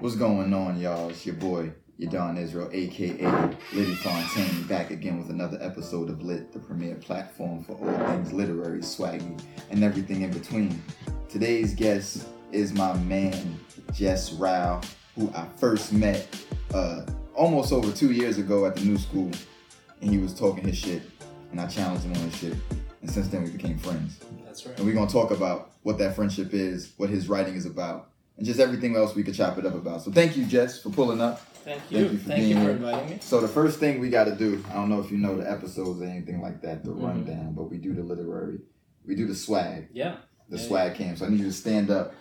What's going on, y'all? It's your boy, Yahdon Israel, aka Liddy Fontaine, back again with another episode of Lit, the premier platform for all things literary, swaggy, and everything in between. Today's guest is my man, Jess Row, who I first met uh, almost over two years ago at the new school, and he was talking his shit, and I challenged him on his shit, and since then we became friends. That's right. And we're gonna talk about what that friendship is, what his writing is about, and just everything else we could chop it up about. So thank you, Jess, for pulling up. Thank you. Thank you for Thank you for inviting me. So the first thing we got to do, I don't know if you know the episodes or anything like that, the Mhm. rundown, but we do the literary, we do the swag, Yeah. the Yeah, swag cam. So I need you to stand up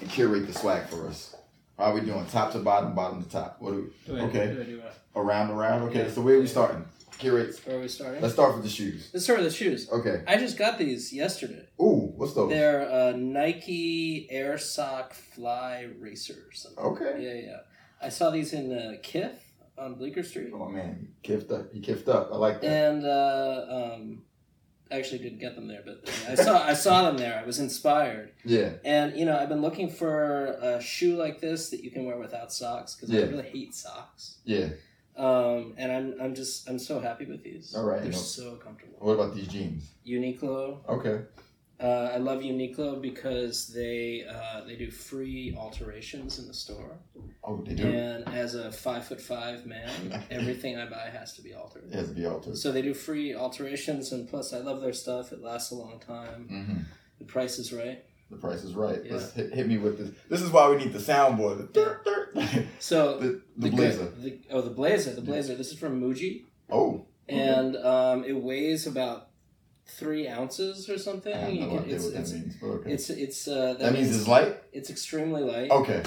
and curate the swag for us. How are we doing? Top to bottom, bottom to top. What do we? Do Okay. Do do? Around, around. Okay. Yeah. So where are we starting? Curate. Where are we starting? Let's start with the shoes. Let's start with the shoes. Okay. I just got these yesterday. Ooh, what's those? They're uh, Nike Air Sock Fly Racers. Okay. Yeah, yeah. I saw these in uh, Kith on Bleecker Street. Oh man, you kiffed up. You kiffed up. I like that. And uh, um, I actually didn't get them there, but I saw I saw them there. I was inspired, Yeah. and you know I've been looking for a shoe like this that you can wear without socks because Yeah. I really hate socks. Yeah. Um, and I'm I'm just I'm so happy with these. All right, they're no- so comfortable. What about these jeans? Uniqlo. Okay. Uh, I love Uniqlo because they uh, they do free alterations in the store. Oh, they do. And as a five foot five man, everything I buy has to be altered. It has to be altered. So they do free alterations, and plus I love their stuff. It lasts a long time. hmm The price is right. The price is right. Yeah. Let's hit, hit me with this. This is why we need the soundboard. The, dirt, dirt. So the, the good- blazer. the, oh, the blazer. The blazer. This is from Muji, Oh. okay. and um, it weighs about three ounces or something. I have You no can- idea it's, what that it's, means. Okay. it's it's uh, that, means, it's light. it's extremely light. Okay.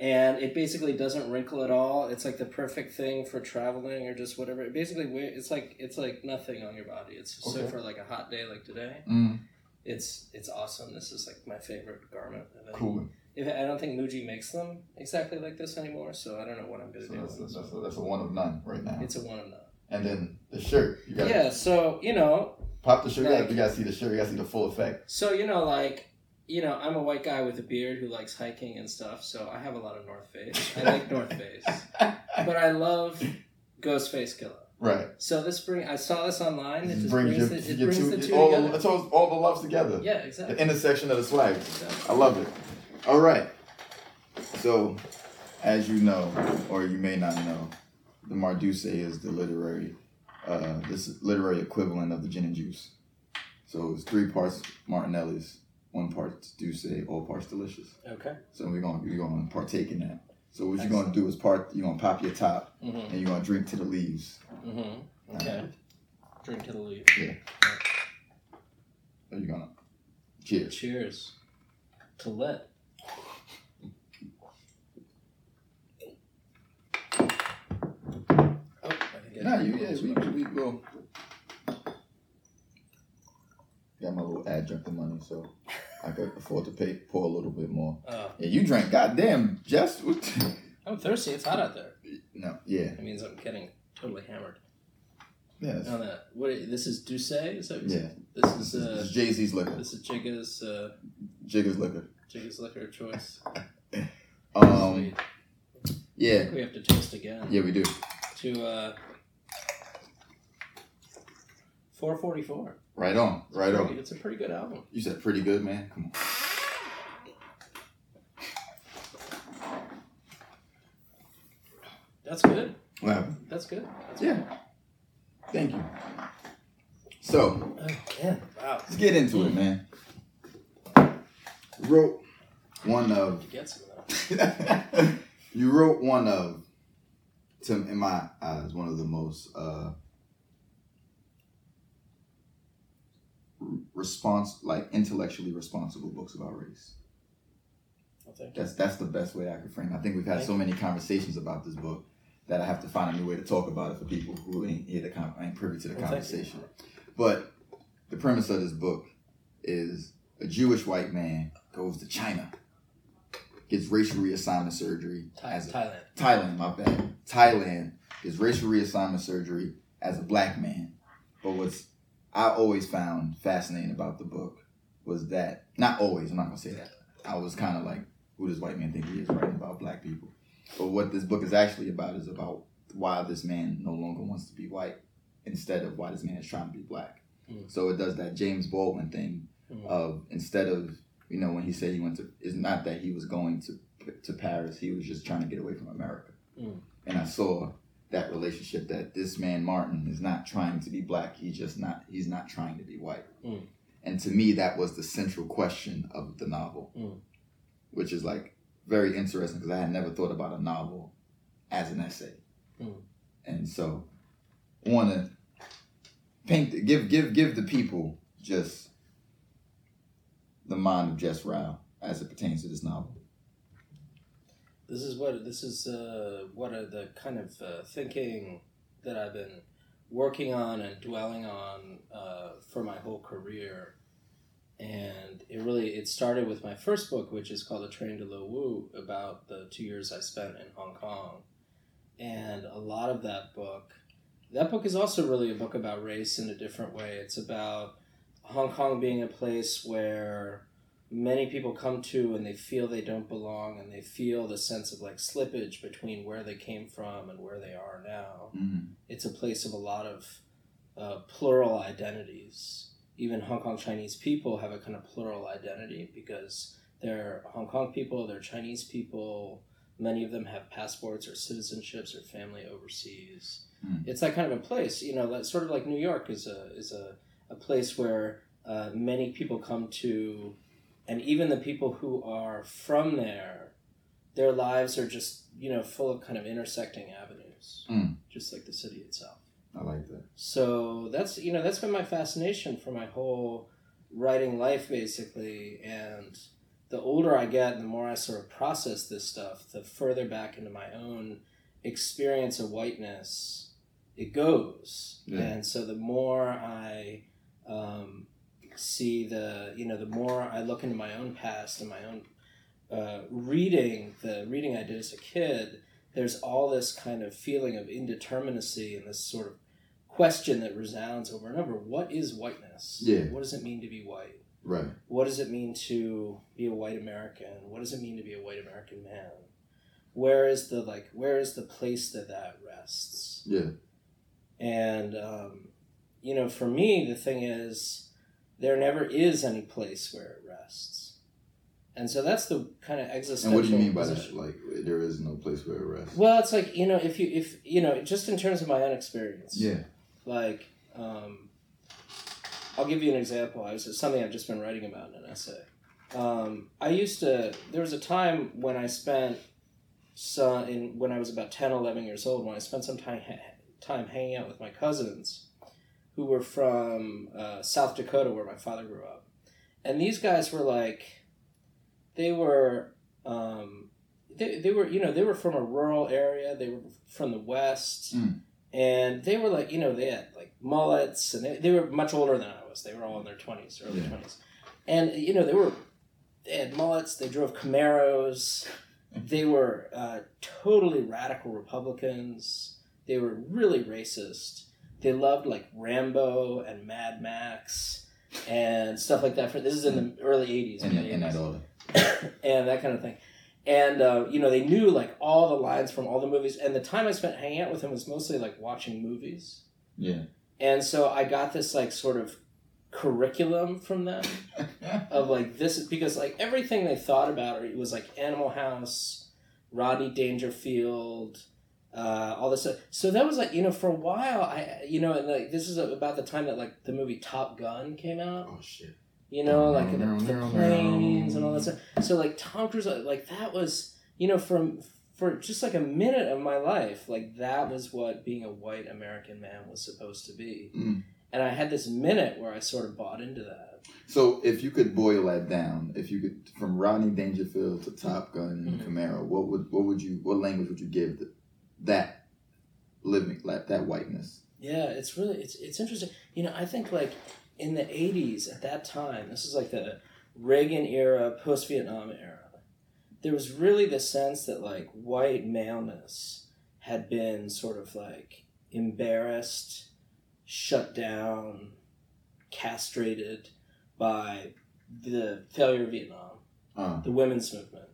and it basically doesn't wrinkle at all. It's like the perfect thing for traveling or just whatever. It basically, it's like it's like nothing on your body. It's so Okay. for like a hot day like today. Mm, It's it's awesome. This is like my favorite garment. Cool. If, I don't think Muji makes them exactly like this anymore, so I don't know what I'm gonna So do. that's, a, that's, a, that's a one of none right now. It's a one of none. and then the shirt. You got Yeah. So you know, pop the shirt. Like- you got to see the shirt. You got to see the full effect. so you know, like. You know, I'm a white guy with a beard who likes hiking and stuff, so I have a lot of North Face. I like North Face. But I love Ghostface Killah. Right. So this bring I saw this online. It Just just brings brings, your, the, it your brings two, the two all, together. it's all, all the loves together. Yeah, exactly. The intersection of the swag. I love it. All right. So, as you know, or you may not know, the Marduce is the literary, uh, this literary equivalent of the gin and juice. So it's three parts Martinelli's, one part D'Ussé, all parts delicious. Okay. So we're gonna we're gonna partake in that. So what you're gonna do is part you're gonna pop your top Mm-hmm. and you're gonna drink to the leaves. Mm-hmm. Okay. Drink to the leaf. So you're gonna cheers. Cheers. To lit. Oh, I think I Nah, you yeah, we we go. Got my little adjunct of money, so I could afford to pay pour a little bit more. Oh, Yeah, you drank. Goddamn, what- I'm thirsty. It's hot out there. no, yeah, That means I'm getting totally hammered. yes, On that. What? This is D'Ussé? Is that what yeah. This is uh. is Jay Z's liquor. This is Jigga's uh. Jigger's liquor. Jigga's liquor of choice. Um, yeah, We have to toast again. yeah, we do. To uh. 444. Right on, right on. It's a pretty good album. You said pretty good, man. Come on. That's good. What happened? That's good. That's Yeah. Thank you. So Good. Oh, man. Wow. let's get into it, man. Wrote one of You get some of that. you wrote one of, to in my eyes, one of the most uh, response, like intellectually responsible books about race. Thank you. That's that's the best way I could frame. it. I think we've had so many conversations about this book that I have to find a new way to talk about it for people who ain't here to con- ain't privy to the Well, conversation. But the premise of this book is a Jewish white man goes to China, gets racial reassignment surgery Thai- as a Thailand. Thailand, my bad. Thailand is racial reassignment surgery as a black man. But what's I always found fascinating about the book was that not always, I'm not gonna say that. I was kind of like who does white man think he is writing about black people. But what this book is actually about is about why this man no longer wants to be white instead of why this man is trying to be black. Mm. So it does that James Baldwin thing Mm. of instead of you know when he said he went to it's not that he was going to to Paris he was just trying to get away from America Mm. and I saw that relationship that this man Martin is not trying to be black he's just not he's not trying to be white Mm. and to me that was the central question of the novel Mm. which is like very interesting because I had never thought about a novel as an essay Mm. and so I want to paint give give give the people just the mind of Jess Row as it pertains to this novel. This is what this is. Uh, what are the kind of uh, thinking that I've been working on and dwelling on uh, for my whole career, and it really it started with my first book, which is called A Train to Lo Wu, about the two years I spent in Hong Kong, and a lot of that book. That book is also really a book about race in a different way. It's about Hong Kong being a place where many people come to and they feel they don't belong and they feel the sense of like slippage between where they came from and where they are now. Mm-hmm. It's a place of a lot of uh, plural identities. Even Hong Kong Chinese people have a kind of plural identity because they're Hong Kong people, they're Chinese people. Many of them have passports or citizenships or family overseas. Mm. It's that kind of a place, you know, that sort of like New York is a is a, a place where uh, many people come to and even the people who are from there their lives are just you know full of kind of intersecting avenues Mm. just like the city itself I like that. so that's you know that's been my fascination for my whole writing life basically and the older i get the more i sort of process this stuff the further back into my own experience of whiteness it goes Yeah. and so the more i um, see the you know the more i look into my own past and my own uh, reading the reading i did as a kid there's all this kind of feeling of indeterminacy and this sort of question that resounds over and over what is whiteness Yeah. what does it mean to be white Right. what does it mean to be a white american what does it mean to be a white american man where is the like where is the place that that rests Yeah. and um, you know for me the thing is there never is any place where it rests and so that's the kind of existential And what do you mean by position. that? Like there is no place where it rests. well it's like you know if you if you know just in terms of my own experience Yeah. like um, i'll give you an example i was it's something i've just been writing about in an essay um, i used to there was a time when i spent some in when i was about 10 11 years old when i spent some time time hanging out with my cousins who were from uh, south dakota where my father grew up. And these guys were like they were um, they, they were you know they were from a rural area. They were from the west. Mm. and they were like you know they had like mullets and they, they were much older than i was. They were all in their 20s early Yeah. 20s and you know they were they had mullets. They drove camaros. They were uh, totally radical republicans. They were really racist they loved like rambo and mad max and stuff like that for this is in the early 80s In, mid in that 80s order. and that kind of thing. And uh, you know, they knew like all the lines from all the movies. And the time I spent hanging out with them was mostly like watching movies. Yeah. And so I got this like sort of curriculum from them of like this because like everything they thought about it was like Animal House, Rodney Dangerfield, uh, all this stuff. So that was like you know for a while I you know and like this is about the time that like the movie Top Gun came out oh shit. you know, like the, the planes and all that stuff. So like Tom Cruise, like that was, you know, from for just like a minute of my life, like that was what being a white American man was supposed to be. Mm. And I had this minute where I sort of bought into that. So if you could boil that down, if you could from Rodney Dangerfield to Top Gun and Mhm. Camaro, what would what would you what language would you give the, that living like that whiteness? Yeah, it's really it's it's interesting. You know, I think like in the '80s at that time, this is like the Reagan era, post Vietnam era. There was really the sense that like white maleness had been sort of like embarrassed, shut down, castrated by the failure of Vietnam, Uh, the women's movement.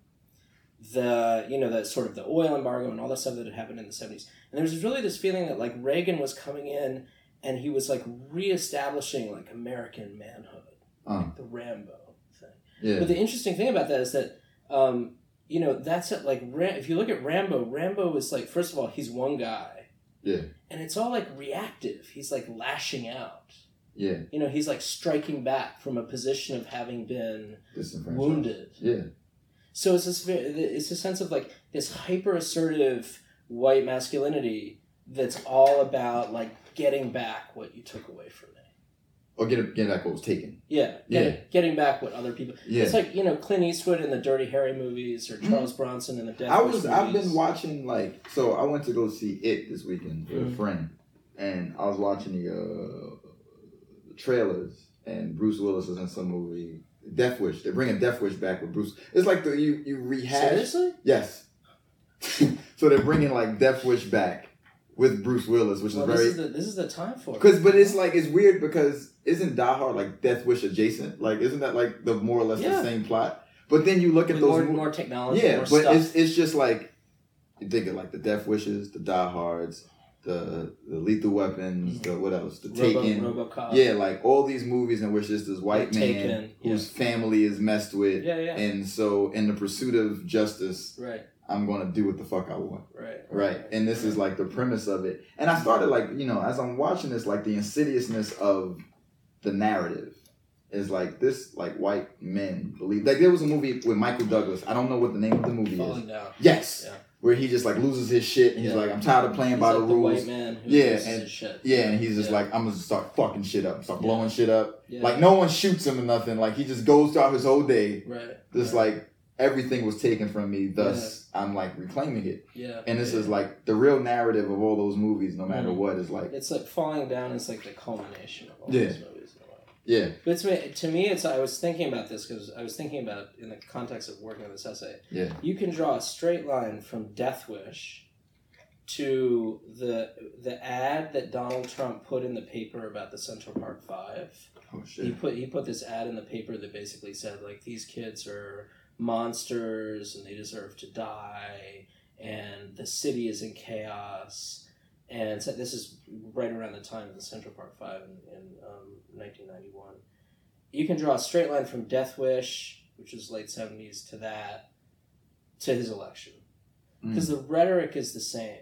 The you know the sort of the oil embargo and all that stuff that had happened in the 70s and there was really this feeling that like reagan was coming in and he was like reestablishing like american manhood Uh. like the rambo thing Yeah. but the interesting thing about that is that um, you know that's it like if you look at rambo rambo is like first of all he's one guy Yeah. and it's all like reactive he's like lashing out Yeah. you know he's like striking back from a position of having been wounded Yeah. So it's this it's a sense of like this hyper assertive white masculinity that's all about like getting back what you took away from me Or get it, get back what was taken. yeah getting, getting back what other people Yeah. it's like you know clint eastwood in the dirty harry movies or charles bronson in the death I was I've been watching like so I went to go see it this weekend with Mhm. a friend and I was watching the uh the trailers and Bruce Willis is in some movie Death Wish. They're bringing Death Wish back with Bruce. It's like the you you rehash. seriously Yes. so they're bringing like Death Wish back with Bruce Willis, which well, is this very is the this is the time for it because but it's like it's weird because isn't Die Hard like Death Wish adjacent? Like isn't that like the more or less Yeah. the same plot? But then you look at With those more, mo- more technology yeah, more but stuff it's it's just like you think of like the Death Wishes, the Die Hards, the the Lethal Weapons, the what else? The Robo, Taken. robocop yeah, like all these movies in which there's this white The man Taken, whose family is messed with, yeah yeah and so in the pursuit of justice, right I'm gonna do what the fuck I want. right Right. And this is like the premise of it. And I started like, you know, as I'm watching this, like the insidiousness of the narrative is like this like white men believe like there was a movie with Michael Douglas. I don't know what the name of the movie is. down Yes. Yeah. Where he just like loses his shit and he's Yeah. like, I'm tired of playing He's by like the the rules. white man who Yeah, and-. Yeah, and he's just Yeah. like, I'm gonna start fucking shit up, start Yeah. blowing shit up. Yeah. Like no one shoots him or nothing. Like he just goes throughout his whole day. right Just right. like everything was taken from me, thus I'm like reclaiming it. yeah And this yeah. is like the real narrative of all those movies, no matter Mhm. what, is like it's like falling down is like the culmination of all Yeah. these movies in a way. Yeah, But it's, to me, it's I was thinking about this because I was thinking about in the context of working on this essay. yeah, You can draw a straight line from Death Wish to the the ad that Donald Trump put in the paper about the Central Park Five. oh shit. He put he put this ad in the paper that basically said like these kids are monsters and they deserve to die and the city is in chaos and so this is right around the time of the Central Park Five and, in um, 1991. You can draw a straight line from Death Wish, which was late 70s, to that to his election Mm. because the rhetoric is the same.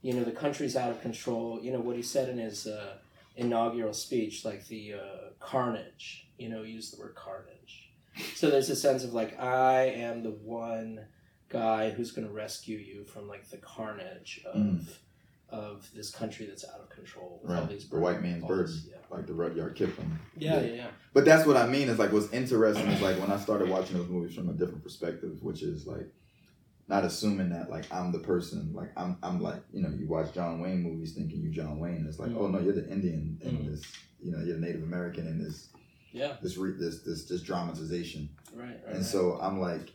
You know, the country's out of control. You know what he said in his uh, inaugural speech, like the uh, carnage. You know, use the word carnage. So there's a sense of like I am the one guy who's going to rescue you from like the carnage of Mm. Of this country that's out of control. with all Right. these The white man's burdens. like the Rudyard Kipling. Yeah, yeah, yeah. But that's what I mean. Is like what's interesting is like when I started watching those movies from a different perspective, which is like not assuming that like I'm the person. Like I'm, I'm like you know you watch John Wayne movies thinking you John Wayne. It's like Mhm. oh no, you're the Indian in Mhm. this. You know, you're the Native American in this Yeah, this re- this this this dramatization. right, right. And right. so I'm like,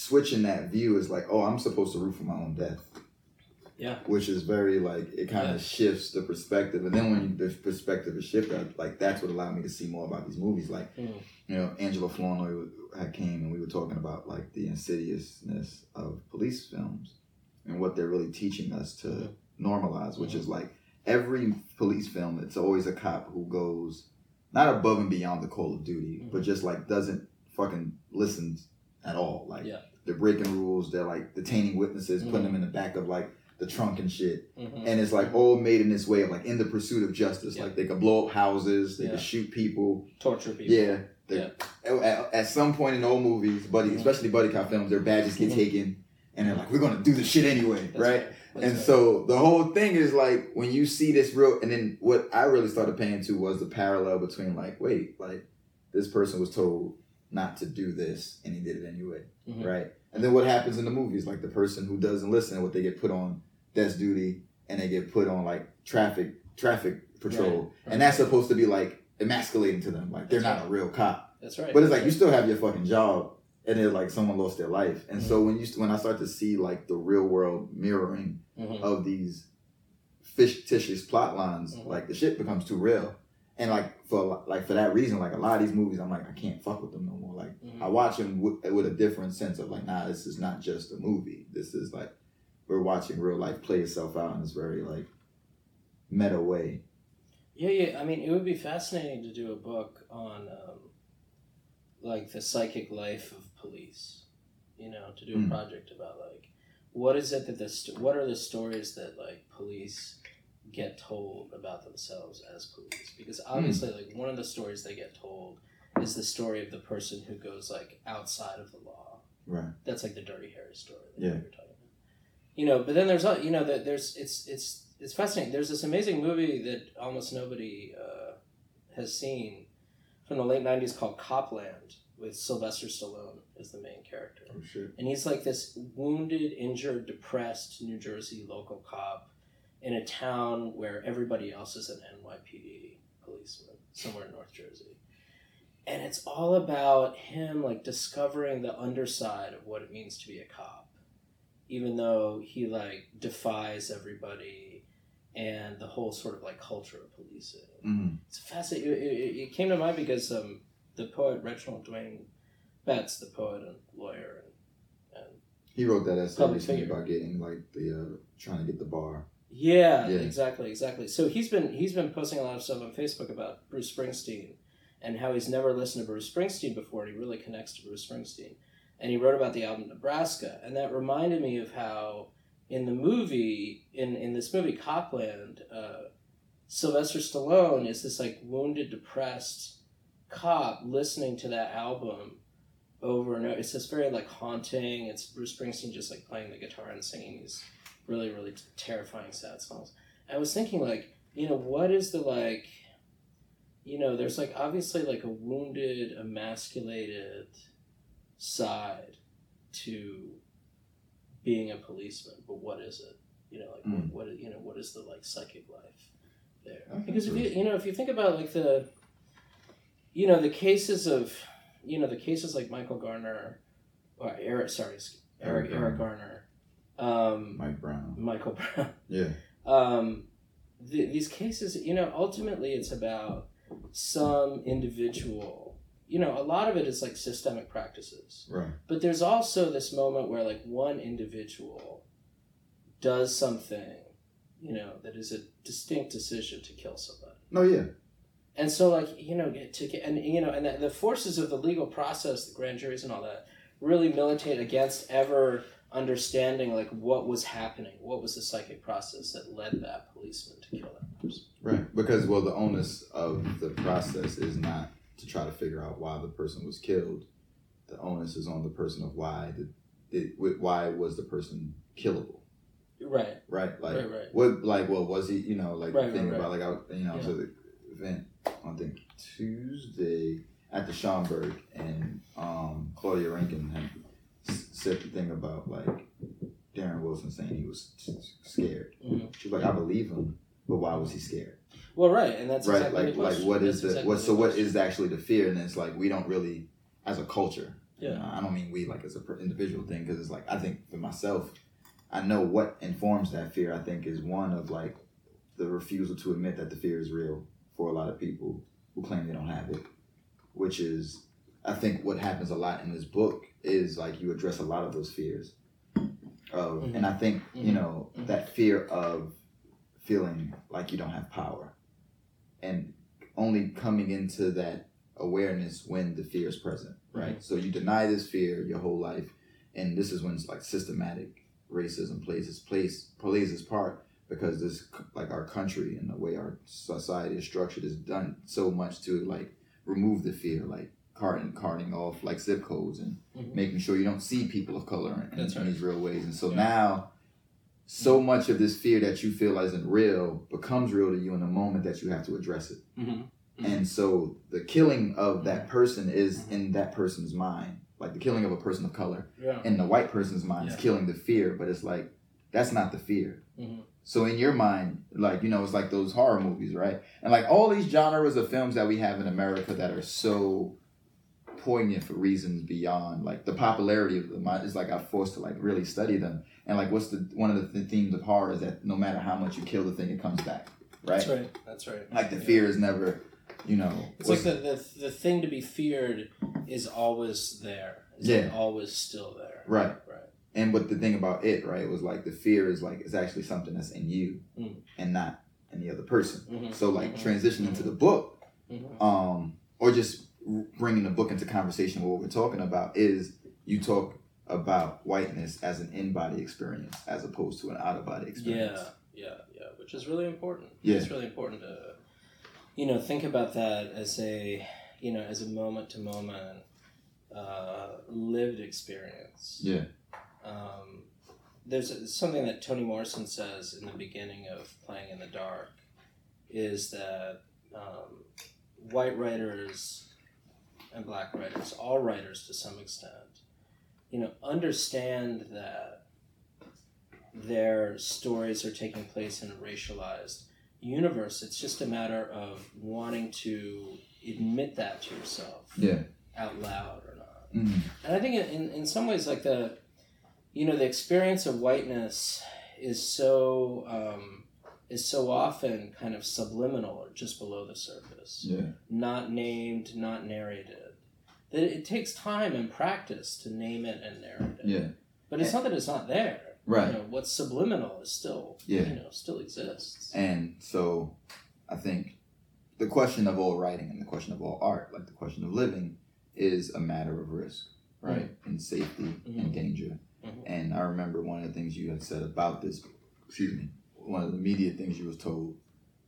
switching that view is like, oh, I'm supposed to root for my own death. Yeah. Which is very like it kind of Yeah. shifts the perspective, and then when the perspective is shifted, like that's what allowed me to see more about these movies. Like Mm. you know, Angela Flournoy had came and we were talking about like the insidiousness of police films and what they're really teaching us to Mhm. normalize, which Mhm. is like every police film, it's always a cop who goes not above and beyond the call of duty, Mhm. but just like doesn't fucking listen at all. Like Yeah. they're breaking rules, they're like detaining witnesses, Mhm. putting them in the back of like the trunk and shit. Mhm. And it's like all made in this way of like in the pursuit of justice. Yeah. Like they could blow up houses, they Yeah. could shoot people. torture people. Yeah. Yeah. At, at some point in old movies, buddy, Mhm. especially buddy cop films, their badges get Mhm. taken, and they're like, "We're gonna do this shit anyway, That's right?" That's and right. so the whole thing is like when you see this real, and then what I really started paying to was the parallel between like, wait, like this person was told not to do this, and he did it anyway, Mhm. right? And then what happens in the movies, like the person who doesn't listen, what they get put on desk duty, and they get put on like traffic traffic patrol, Right, right. and that's supposed to be like emasculating to them, like they're That's not a real cop. That's right. But it's like you still have your fucking job, and it's like someone lost their life. And so when you when I start to see like the real world mirroring Mhm. of these fictitious plot lines, Mhm. like the shit becomes too real, and like for like for that reason, like a lot of these movies, I'm like I can't fuck with them no more. Like Mhm. I watch them with, with a different sense of like, nah, this is not just a movie. This is like we're watching real life play itself out in this very like meta way. Yeah, yeah. I mean, it would be fascinating to do a book on, um, like, the psychic life of police. You know, to do a Mm. project about like, what is it that the st- what are the stories that like police get told about themselves as police? Because obviously, like, one of the stories they get told is the story of the person who goes like outside of the law. Right. That's like the Dirty Harry story that Yeah. you were talking about. You know, but then there's you know that there's it's it's it's fascinating. There's this amazing movie that almost nobody uh, has seen from the late '90s called Copland with Sylvester Stallone as the main character, Oh shit. and he's like this wounded, injured, depressed New Jersey local cop in a town where everybody else is an NYPD policeman somewhere in North Jersey. And it's all about him like discovering the underside of what it means to be a cop. Even though he like defies everybody and the whole sort of like culture of policing. Mm. It's fascinating. It, it, it came to mind because um, the poet Reginald Dwayne Betts, the poet and lawyer, and, and He wrote that essay Public recently figure. about getting like the uh, trying to get the bar. Yeah, Yeah. exactly, exactly. So he's been he's been posting a lot of stuff on Facebook about Bruce Springsteen and how he's never listened to Bruce Springsteen before, and he really connects to Bruce Springsteen. And he wrote about the album Nebraska, and that reminded me of how in the movie in in this movie Copland, uh, Sylvester Stallone is this like wounded, depressed cop listening to that album over and over. It's just very like haunting. It's Bruce Springsteen just like playing the guitar and singing these really really terrifying sad songs. I was thinking like you know what is the like you know there's like obviously like a wounded emasculated side to being a policeman but what is it you know like Mm. what, what you know what is the like psychic life there because if you you know if you think about like the you know the cases of you know the cases like Michael Garner or Eric sorry Eric Eric Garner um Mike Brown. Michael Brown Yeah. um, th- these cases, you know, ultimately it's about some individual. You know, a lot of it is like systemic practices, Right. but there's also this moment where like one individual does something, you know, that is a distinct decision to kill somebody. No. Yeah. And so, like you know, to get and you know, and the, the forces of the legal process, the grand juries and all that, really militate against ever understanding like what was happening, what was the psychic process that led that policeman to kill that person. Right. Because well, the onus of the process is not to try to figure out why the person was killed. The onus is on the person of why the why was the person killable. Right, Right. Like right, right. what? Like well, was he? You know, like Right, right, about like I you know I was Yeah. at the event on think Tuesday at the Schomburg and um Claudia Rankine had said the thing about like Darren Wilson saying he was scared. Mhm. She was like, I believe him, but why was he scared? Well, right, and that's right exactly like like what is That's the exactly what so what is actually the fear and it's like we don't really as a culture you Yeah. know, i don't mean we like as a per- individual thing because it's like i think for myself i know what informs that fear i think is one of like the refusal to admit that the fear is real for a lot of people who claim they don't have it which is i think what happens a lot in this book is like you address a lot of those fears of Mhm. and i think you Mhm. know Mhm. that fear of feeling like you don't have power and only coming into that awareness when the fear is present right so you deny this fear your whole life and this is when it's like systematic racism plays its place plays its part because this like our country and the way our society is structured is done so much to like remove the fear like carting carting off like zip codes and Mhm. making sure you don't see people of color in, That's in right. these real ways and so Yeah. now so much of this fear that you feel isn't real becomes real to you in the moment that you have to address it Mhm. Mhm. and so the killing of that person is Mhm. in that person's mind like the killing of a person of color Yeah. in the white person's mind Yeah. is killing the fear but it's like that's not the fear Mhm. so in your mind like you know it's like those horror movies right and like all these genres of films that we have in america that are so poignant for reasons beyond like the popularity of them is like i'm forced to like really study them and like what's the one of the th- themes of horror is that no matter how much you kill the thing it comes back right That's right. That's right. like the Yeah. fear is never you know, It's like the, the the thing to be feared is always there. It's like Yeah. always still there. right. Right. And but the thing about it, right, was like the fear is like it's actually something that's in you Mm. and not in the other person. Mhm. So like Mhm. transitioning to the book, Mhm. um, or just bringing the book into conversation with what we're talking about is you talk about whiteness as an in-body experience as opposed to an out-of-body experience. Yeah, yeah, yeah. Which is really important. Yeah. It's really important to, you know, think about that as a, you know, as a moment to moment, uh, lived experience. Yeah. Um, there's a- something that Toni Morrison says in the beginning of Playing in the Dark, is that um, white writers and black writers, all writers to some extent, you know, understand that their stories are taking place in a racialized universe. It's just a matter of wanting to admit that to yourself Yeah. out loud or not. Mhm. And I think in, in some ways, like the, you know, the experience of whiteness is so um, is so often kind of subliminal or just below the surface, Yeah. not named, not narrated. That it takes time and practice to name it and narrate it. Yeah. But it's not that it's not there. Right. You know, what's subliminal is still, Yeah. you know, still exists. And so I think the question of all writing and the question of all art, like the question of living, is a matter of risk, right? And safety Mhm. and danger. Mhm. And I remember one of the things you had said about this, excuse me, one of the immediate things you was told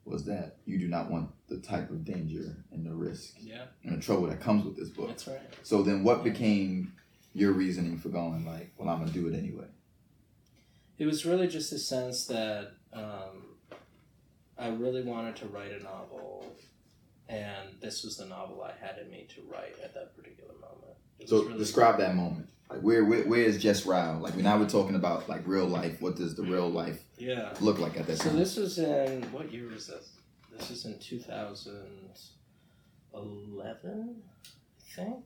was that you do not want the type of danger and the risk Yeah, and the trouble that comes with this book. that's right. So then what became your reasoning for going like, well, I'm going to do it anyway? It was really just a sense that um, I really wanted to write a novel, and this was the novel I had in me to write at that particular moment. It So really- describe that moment. Like where, where where is Jess Row? Like now we're talking about like real life. What does the real life Yeah. look like at that So time? So this was in what year was this? This is in two thousand eleven, I think,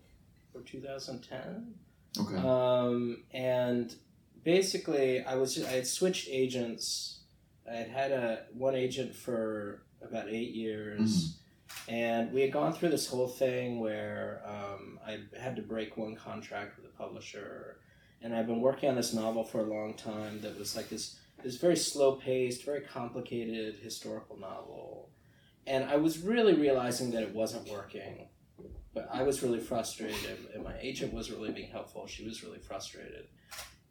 or two thousand ten. okay. Um, and basically, I was just, I had switched agents. I had had a one agent for about eight years, and we had gone through this whole thing where um, I had to break one contract with a publisher, and I've been working on this novel for a long time. That was like this this very slow paced, very complicated historical novel, and I was really realizing that it wasn't working but I was really frustrated, and my agent wasn't really being helpful. She was really frustrated,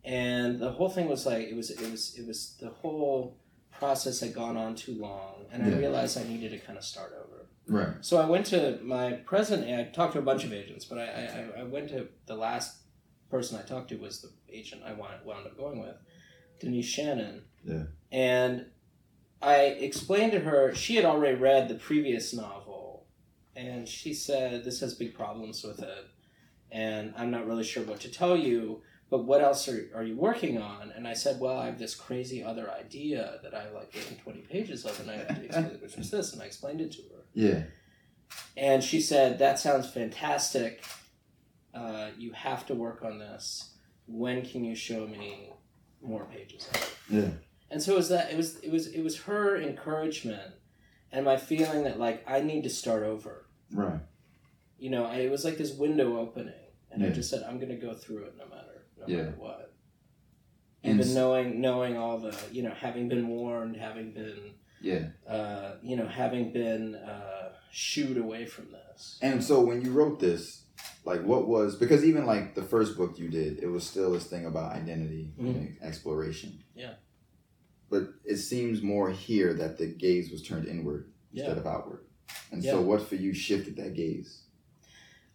and the whole thing was like it was it was it was the whole process had gone on too long, and I Yeah. realized I needed to kind of start over. Right. So I went to my present. I talked to a bunch of agents, but I I, I went to the last person I talked to was the agent I wound, wound up going with, Denise Shannon. Yeah. And I explained to her she had already read the previous novel, and she said this has big problems with it, and I'm not really sure what to tell you. But what else are, are you working on? And I said, well, I have this crazy other idea that I like written 20 pages of, and I have to explain which was this, and I explained it to her. Yeah. And she said, That sounds fantastic. Uh, you have to work on this. When can you show me more pages of it? Yeah. And so it was that it was it was it was her encouragement and my feeling that like I need to start over. Right. You know, I, it was like this window opening. And I just said, I'm gonna go through it no matter no Yeah. matter what. And Even s- knowing knowing all the you know, having been warned, having been Yeah. uh, you know, having been uh, shooed away from this. And so when you wrote this, like what was because even like the first book you did, it was still this thing about identity and exploration. Yeah. But it seems more here that the gaze was turned inward instead of outward. And Yeah. so what for you shifted that gaze?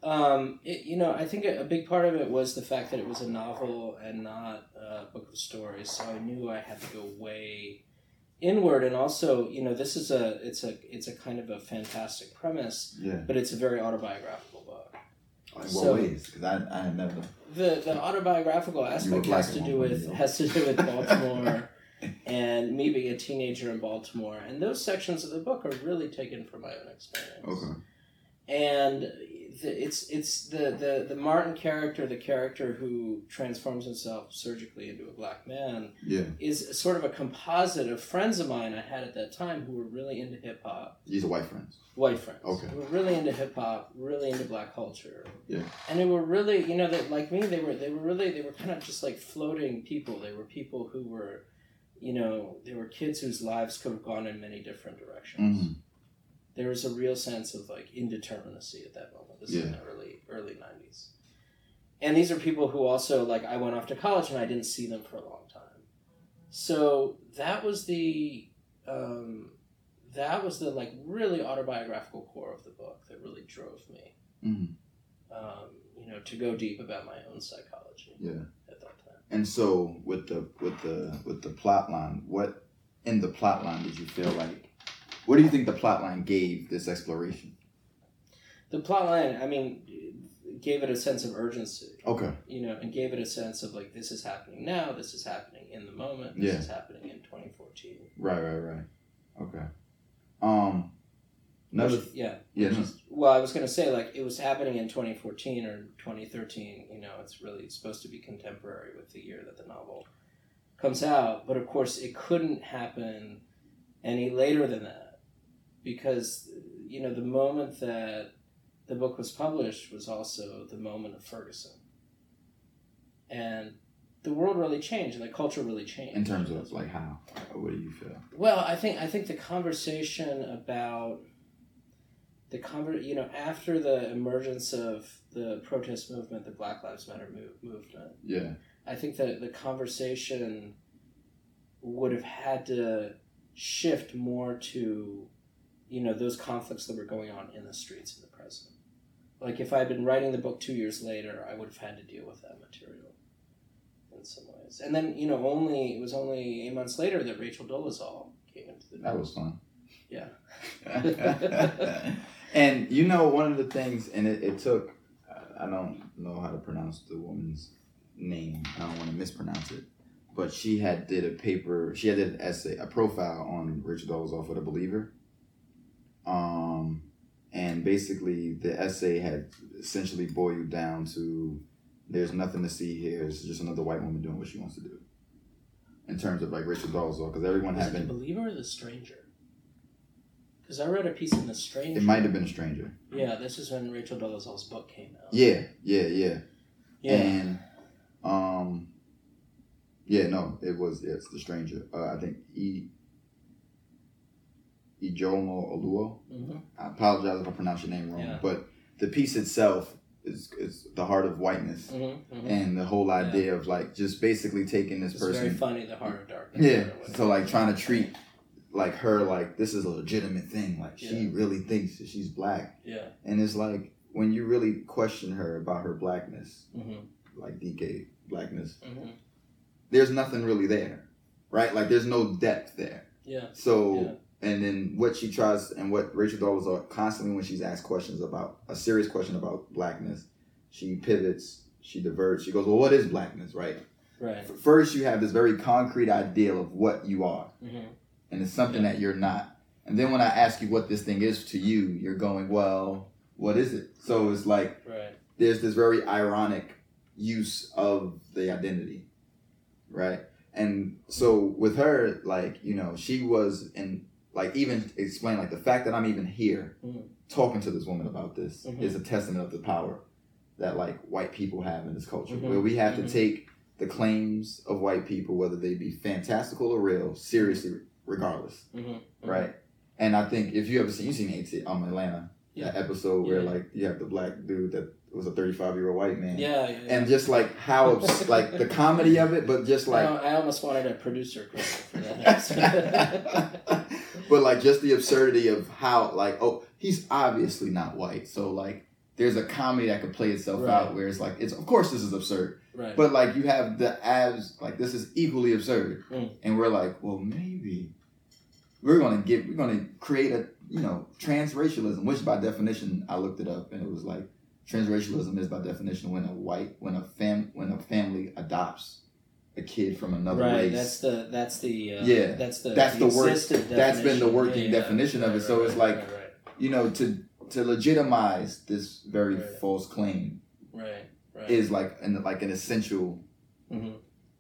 Um, it, you know, I think a, a big part of it was the fact that it was a novel and not a book of stories. So I knew I had to go way inward, and also, you know, this is a it's a it's a kind of a fantastic premise, Yeah. but it's a very autobiographical book. In what So- ways? Because I, I had never. The the autobiographical aspect has to do with has to do with Baltimore. And me being a teenager in Baltimore, and those sections of the book are really taken from my own experience. Okay. And the, it's it's the, the the Martin character, the character who transforms himself surgically into a black man, Yeah. is sort of a composite of friends of mine I had at that time who were really into hip hop, These are white friends. white friends, Okay. who were really into hip hop, really into black culture, Yeah. and they were really, you know, that like me, they were they were really they were kind of just like floating people. They were people who were, you know, they were kids whose lives could have gone in many different directions. Mhm. There was a real sense of like indeterminacy at that moment. This is in the early early nineties, and these are people who also like I went off to college and I didn't see them for a long time. So that was the um, that was the like really autobiographical core of the book that really drove me. Mhm. Um, you know, to go deep about my own psychology Yeah. at that time. And so with the with the with the plot line, what in the plot line did you feel like? What do you think the plot line gave this exploration? The plot line, I mean, gave it a sense of urgency. Okay. you know, and gave it a sense of like this is happening now, this is happening in the moment, this Yeah. is happening in 2014. Right. Right. Right. Okay. Um. Another. Which- yeah. Yeah. No, is- well, I was going to say like it was happening in 2014 or 2013. You know, it's really supposed to be contemporary with the year that the novel comes out, but of course it couldn't happen any later than that because you know the moment that the book was published was also the moment of Ferguson, and the world really changed and the culture really changed in terms of like how? What do you feel? well, I think I think the conversation about the conver- you know after the emergence of the protest movement, the Black Lives Matter move- movement, Yeah. I think that the conversation would have had to shift more to you know those conflicts that were going on in the streets in the present. Like if I had been writing the book two years later, I would have had to deal with that material in some ways. And then you know only it was only eight months later that Rachel Dolezal came into the That was fun. Yeah. and you know, one of the things, and it, it took, I don't know how to pronounce the woman's name. I don't want to mispronounce it. But she had did a paper, she had did an essay, a profile on Richard Dolezal for The Believer. Um, and basically the essay had essentially boiled down to there's nothing to see here. It's just another white woman doing what she wants to do. In terms of like Richard Dolezal, because everyone had it the been, believer or the stranger? Because I read a piece in the stranger. it might have been a stranger. Yeah, this is when Rachel Dolezal's book came out. Yeah, yeah, yeah. Yeah. And um yeah, no, it was it's the stranger. Uh, I think Ijeoma Oluo. hmm I apologize if I pronounce your name wrong, Yeah. but the piece itself is is the heart of whiteness hmm hmm and the whole idea of like just basically taking this It's very person funny, the heart of darkness. yeah, so like trying to treat like her like this is a legitimate thing like she really thinks that she's black Yeah. and it's like when you really question her about her blackness hmm like DK blackness hmm there's nothing really there, right? Like there's no depth there. Yeah. So Yeah. And then what she tries and what Rachel Dolezal constantly when she's asked questions about a serious question about blackness, she pivots, she diverts, she goes, well, what is blackness, right? Right. First, you have this very concrete idea of what you are, hmm and it's something Yeah. that you're not. And then when I ask you what this thing is to you, you're going, well, what is it? So it's like Right. there's this very ironic use of the identity, right? And so with her, like you know, she was in like even explain like the fact that I'm even here Mhm. talking to this woman about this Mhm. is a testament of the power that like white people have in this culture, Mhm. where we have to take the claims of white people, whether they be fantastical or real, seriously, regardless, hmm right? And I think if you ever seen you seen AT um Atlanta, Yeah. that episode where Yeah. like you have the black dude that was a 35 year old white man, Yeah. yeah, yeah. and just like how like the comedy of it, but just like I, I almost wanted a producer credit for that. but like just the absurdity of how like oh he's obviously not white so like there's a comedy that could play itself Right. out where it's like it's of course this is absurd right. but like you have the abs like this is equally absurd Mm. and we're like well maybe we're gonna get we're gonna create a you know transracialism which by definition I looked it up and it was like transracialism is by definition when a white when a fam when a family adopts a kid from another right. race That's the that's the uh, Yeah. That's the That's the work- that's been the working definition of it. So it's like- right, right. you know to to legitimize this very Right. false claim Right. Right. is like an like an essential hmm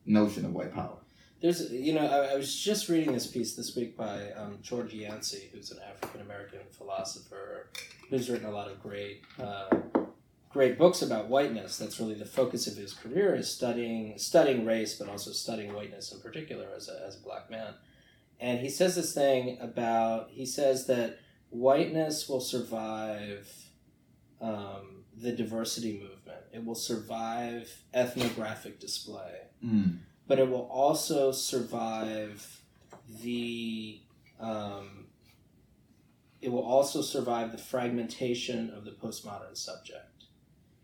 notion of white power. There's, you know, I, I was just reading this piece this week by um, George Yancy, who's an African American philosopher who's written a lot of great, uh, great books about whiteness. That's really the focus of his career is studying studying race, but also studying whiteness in particular as a, as a black man. And he says this thing about he says that whiteness will survive um, the diversity movement. It will survive ethnographic display Mm. but it will also survive the um, it will also survive the fragmentation of the postmodern subject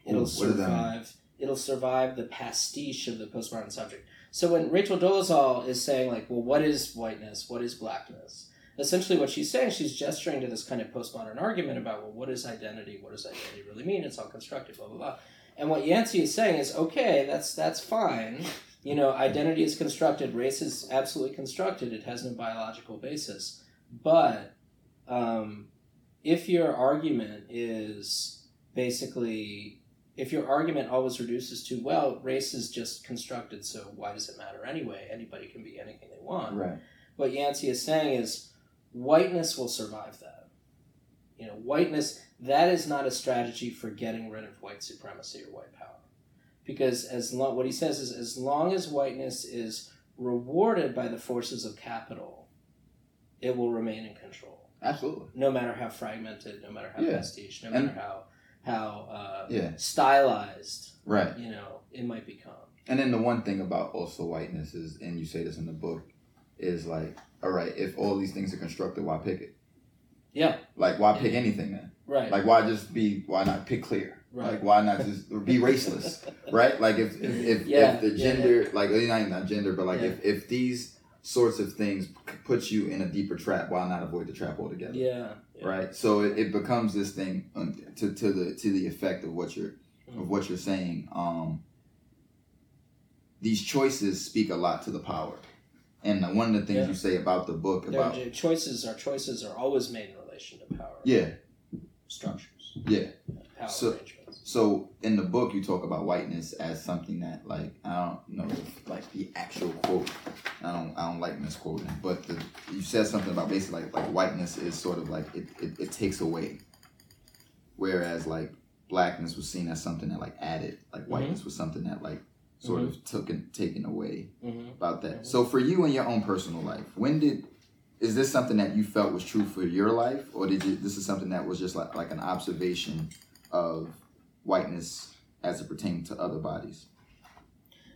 it'll Ooh, what does that mean? survive. It'll survive the pastiche of the postmodern subject. So when rachel dolezal is saying like well what is whiteness? What is blackness? Essentially what she's saying she's gesturing to this kind of postmodern argument about well what is identity what does identity really mean? It's all constructed blah blah blah. And what Yancy is saying is okay that's that's fine. You know, identity is constructed, race is absolutely constructed, it has no biological basis. But um, if your argument is basically, if your argument always reduces to, well, race is just constructed, so why does it matter anyway? Anybody can be anything they want. Right. What Yancy is saying is whiteness will survive that. You know, whiteness, that is not a strategy for getting rid of white supremacy or white power because as long what he says is as long as whiteness is rewarded by the forces of capital, it will remain in control. Absolutely. No matter how fragmented, no matter how Yeah. pastiche, no And- matter how how uh, Yeah. stylized, Right. you know, it might become. And then the one thing about also whiteness is, and you say this in the book, is like, all right, if all these things are constructed, why pick it? Yeah. Like, why pick anything then? Right. Like, why just be? Why not pick clear? Right. Like, why not just be raceless? right? Like, if if if, Yeah, if the yeah, gender, like, not not gender, but like, Yeah. if if these sorts of things p- put you in a deeper trap, why not avoid the trap altogether? yeah. yeah. Right. So it, it becomes this thing to to the to the effect of what you're of what you're saying. Um, these choices speak a lot to the power, and one of the things Yeah. you say about the book about j- choices our choices are always made in relation to power yeah structures, yeah. power So- arrangements. So in the book you talk about whiteness as something that like I don't know like the actual quote. I don't I don't like misquoting, but the, you said something about basically like, like whiteness is sort of like it, it, it takes away, whereas like blackness was seen as something that like added, like whiteness was something that like sort of took and taken away hmm about that. Mhm. So for you in your own personal life, when did is this something that you felt was true for your life, or did you this is something that was just like like an observation of whiteness as it pertained to other bodies?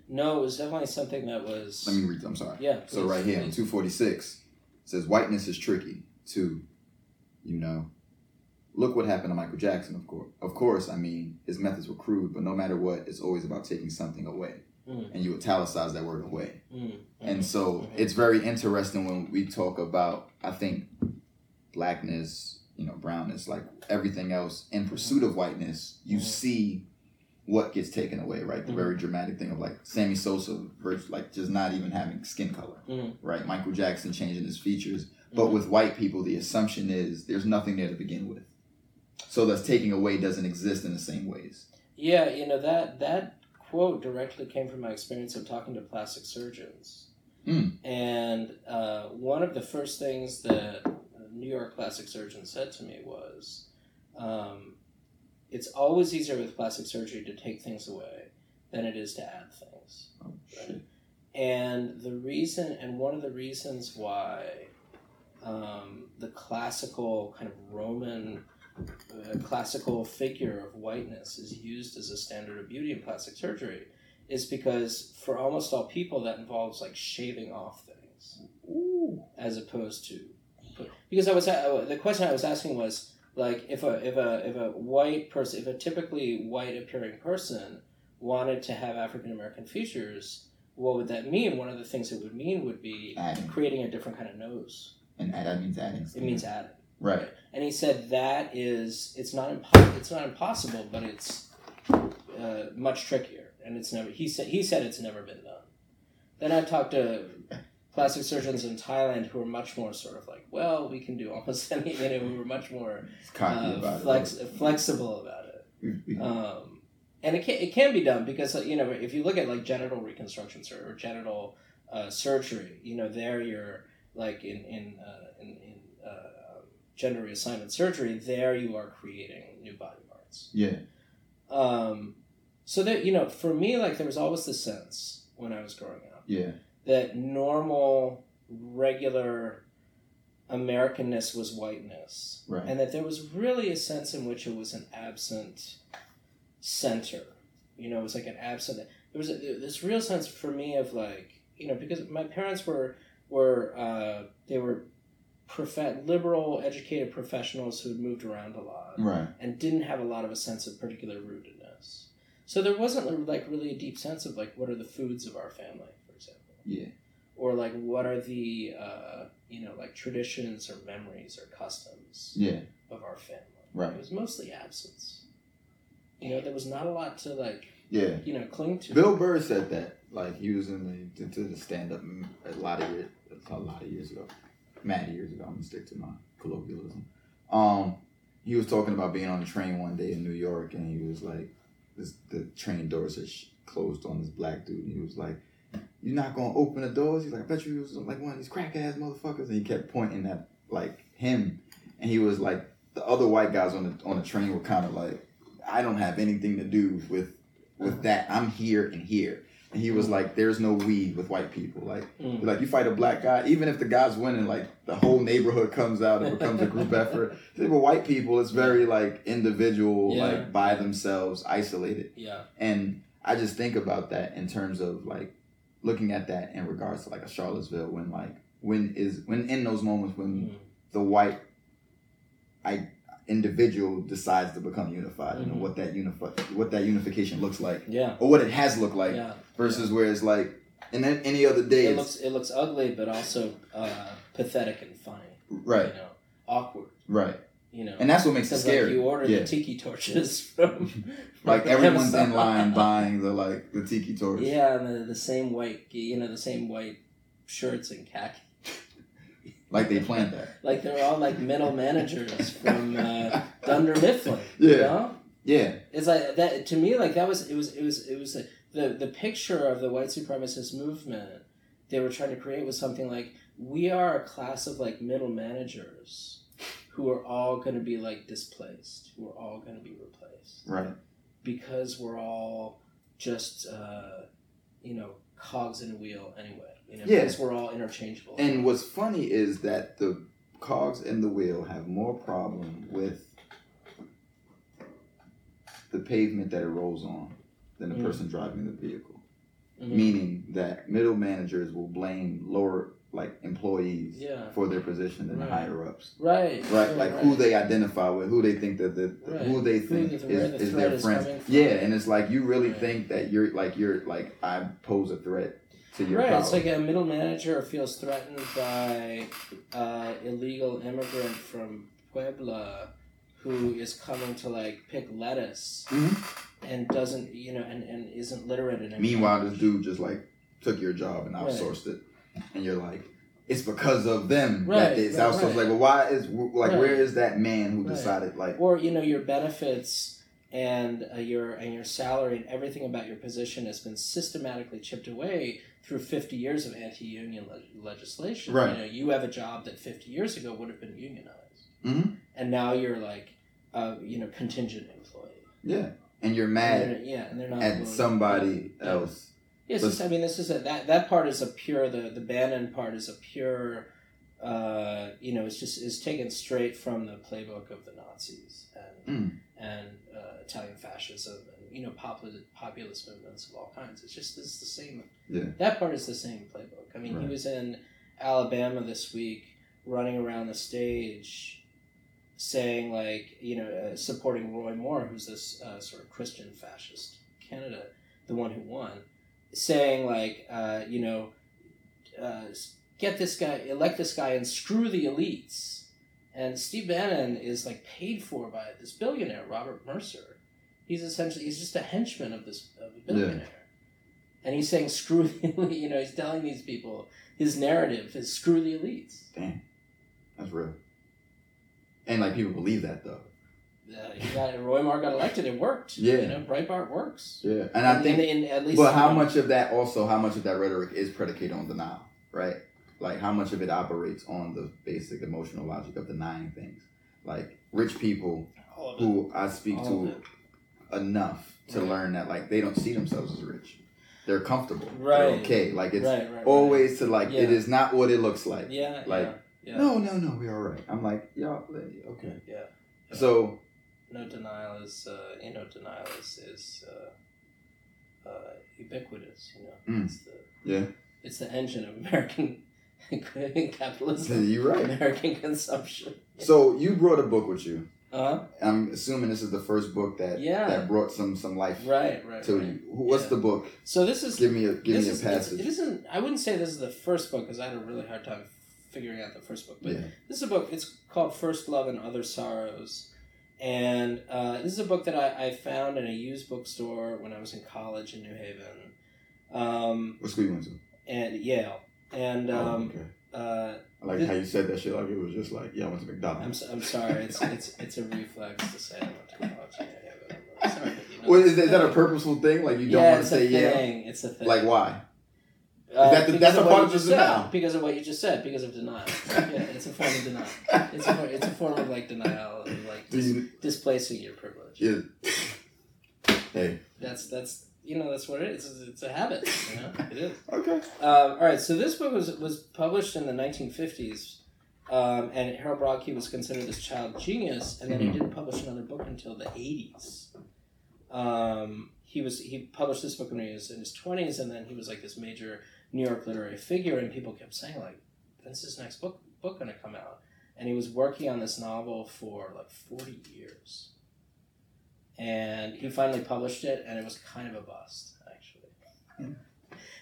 No, it was definitely something that was. Let me read. I'm sorry. yeah. So right here, forty six says whiteness is tricky. Two, you know, look what happened to Michael Jackson. Of course, of course. I mean, his methods were crude, but no matter what, it's always about taking something away. Mm. And you italicize that word away. Mm. And Mhm. so Mhm. it's very interesting when we talk about, I think, blackness, you know, brownness, like everything else in pursuit of whiteness, you see what gets taken away, right? The Mhm. very dramatic thing of like Sammy Sosa, vers- like just not even having skin color, Mhm. right? Michael Jackson changing his features. But Mhm. with white people, the assumption is there's nothing there to begin with. So that's taking away doesn't exist in the same ways. Yeah, you know that that quote directly came from my experience of talking to plastic surgeons. Mm. And uh, one of the first things that New York plastic surgeon said to me was, um, "It's always easier with plastic surgery to take things away than it is to add things." Oh, shit. And the reason, and one of the reasons why um, the classical kind of Roman uh, classical figure of whiteness is used as a standard of beauty in plastic surgery is because for almost all people that involves like shaving off things Ooh. as opposed to because I was uh, the question I was asking was like if a if a if a white person if a typically white appearing person wanted to have African American features what would that mean one of the things it would mean would be Adding. creating a different kind of nose And add- that means adding. it means adding right. and he said that is it's not impo- it's not impossible but it's uh, much trickier and it's never he said he said it's never been done then I talked to plastic surgeons in Thailand who are much more sort of like, well, we can do almost anything. Know, who are much more uh, about flex, it. flexible about it. Um, and it can, it can be done because uh, you know if you look at like genital reconstruction sur- or genital uh, surgery, you know there you're like in in uh, in, in uh, gender reassignment surgery, there you are creating new body parts. yeah, Um, so that you know, for me, like there was always the sense when I was growing up yeah, that normal, regular Americanness was whiteness, Right. and that there was really a sense in which it was an absent center. You know, it was like an absent. There was a, this real sense for me of like you know because my parents were were uh, they were prof- liberal, educated professionals who had moved around a lot right, and didn't have a lot of a sense of particular rootedness. So there wasn't like really a deep sense of like what are the foods of our family, yeah, or like what are the uh, you know like traditions or memories or customs yeah, of our family. right, It was mostly absence. You know, there was not a lot to like yeah. you know cling to. Bill Burr said that. Like he was in the into the stand up a lot of years a lot of years ago. Mad years ago. I'm gonna stick to my colloquialism. Um, he was talking about being on a train one day in New York, and he was like, "This the train doors had sh- closed on this black dude." And he was like, "You're not gonna open the doors?" He's like, "I bet you he was like one of these crack ass motherfuckers." And he kept pointing at like him, and he was like, the other white guys on the on the train were kind of like, "I don't have anything to do with with that. I'm here and here." And he was like, "There's no weed with white people. Like, Mm. like you fight a black guy, even if the guy's winning, like the whole neighborhood comes out. It becomes a group effort. But white people, it's very like individual, Yeah. like by themselves, isolated. Yeah. And I just think about that in terms of like looking at that in regards to like a Charlottesville when like when is when in those moments when Mm. the white I individual decides to become unified, you know Mhm. what that unify what that unification looks like Yeah. or what it has looked like yeah. versus where it's like and then any other day It looks it looks ugly, but also uh, pathetic and funny. right You know, awkward. right You know. and that's what makes it scary like you order yeah the tiki torches from, from like everyone's in line buying the like the tiki torch Yeah, and the, the same white, you know, the same white shirts and khaki. like they planned that Like they're all like middle managers from uh, Dunder Mifflin. Yeah. You know? yeah It's like that to me. Like that was it was it was it was a, the the picture of the white supremacist movement they were trying to create was something like we are a class of like middle managers who are all going to be like displaced, who are all going to be replaced right because we're all just uh, you know cogs in a wheel anyway. You know, Yeah. because we're all interchangeable. and what's funny is that the cogs in the wheel have more problem with the pavement that it rolls on than the Mm. person driving the vehicle Mhm. meaning that middle managers will blame lower like employees Yeah. for their position than Right. the higher ups right, right like who they identify with who they think that the Right. who they think the- is, is their is friends yeah and it's like you really Right. think that you're like you're like i pose a threat to your right, power it's like a middle manager feels threatened by uh, illegal immigrant from Puebla who is coming to like pick lettuce Mhm. and doesn't you know and, and isn't literate in meanwhile this dude just like took your job and Right. outsourced it and you're like it's because of them Right, that it's right, outsourced right. like well why is like Right. where is that man who decided like or you know your benefits and uh, your and your salary and everything about your position has been systematically chipped away through 50 years of anti-union le- legislation Right. you know you have a job that 50 years ago would have been unionized Mhm. and now you're like a you know contingent employee yeah and you're mad they're- yeah and they're not at somebody Yeah. else Yes, it's- I mean, this is a, that that part is a pure the the Bannon part is a pure, uh, you know, it's just is taken straight from the playbook of the Nazis and Mm. and uh, Italian fascism and you know populist populist movements of all kinds. It's just it's the same. Yeah. That part is the same playbook. I mean, he was in Alabama this week, running around the stage. Saying like you know uh, supporting Roy Moore, who's this uh, sort of Christian fascist candidate, the one who won, saying like uh, you know uh, get this guy elect this guy and screw the elites and steve bannon is like paid for by this billionaire robert mercer he's essentially he's just a henchman of this of a billionaire yeah. and he's saying screw the elite. You know, he's telling these people his narrative is screw the elites. Damn, that's real. And like people believe that though. Uh, he got Roy Moore got elected. It worked. Yeah. you know, Breitbart works. Yeah, and I think, in, in, at least, but how much of that also, how much of that rhetoric is predicated on denial, right? Like how much of it operates on the basic emotional logic of denying things. Like rich people All of it. who I speak All to enough to Right. learn that like they don't see themselves as rich. They're comfortable. Right. They're okay. Like it's right, right, right. always to like Yeah. it is not what it looks like. Yeah, like, yeah, yeah. No, no, no, we're all right. I'm like, y'all, okay. Yeah. yeah. So no denial is uh, you know denial is is uh, uh, ubiquitous. You know, Mm. it's the yeah, it's the engine of American capitalism, you're right. American consumption. So you brought a book with you. Uh-huh. I'm assuming this is the first book that Yeah. that brought some some life right, right. to right. you. What's Yeah. the book? So this is Give me a give me a is, passage. It isn't. I wouldn't say this is the first book because I had a really hard time figuring out the first book. But yeah. this is a book. It's called First Love and Other Sorrows, and uh, this is a book that I, I found in a used bookstore when I was in college in New Haven, um, What school you went to? and Yale. And Oh, um, okay. uh, I like this- how you said that shit like it was just like, yeah, I went to I'm, McDonald's. s- I'm sorry. It's it's it's a reflex to say I went to college in New Haven. I'm sorry, you know, Well, is that, is that a purposeful thing? Like you don't yeah, want to say yeah? It's a thing. Like why? Uh, that the- because that's a part of the said. denial. Because of what you just said. Because of denial. yeah, it's a form of denial. It's a for- it's a form of like denial and like Do you? displacing your privilege. Yeah. hey. That's that's you know that's what it is. It's, it's a habit. You know it is. Okay. Um, all right. So this book was was published in the 1950s, um, and Harold Brodkey was considered this child genius, and then he Mhm. didn't publish another book until the 80s. Um, he was he published this book when he was in his 20s, and then he was like this major New York literary figure, and people kept saying like, "When's his next book book going to come out?" And he was working on this novel for like 40 years. And he finally published it, and it was kind of a bust, actually. Hmm.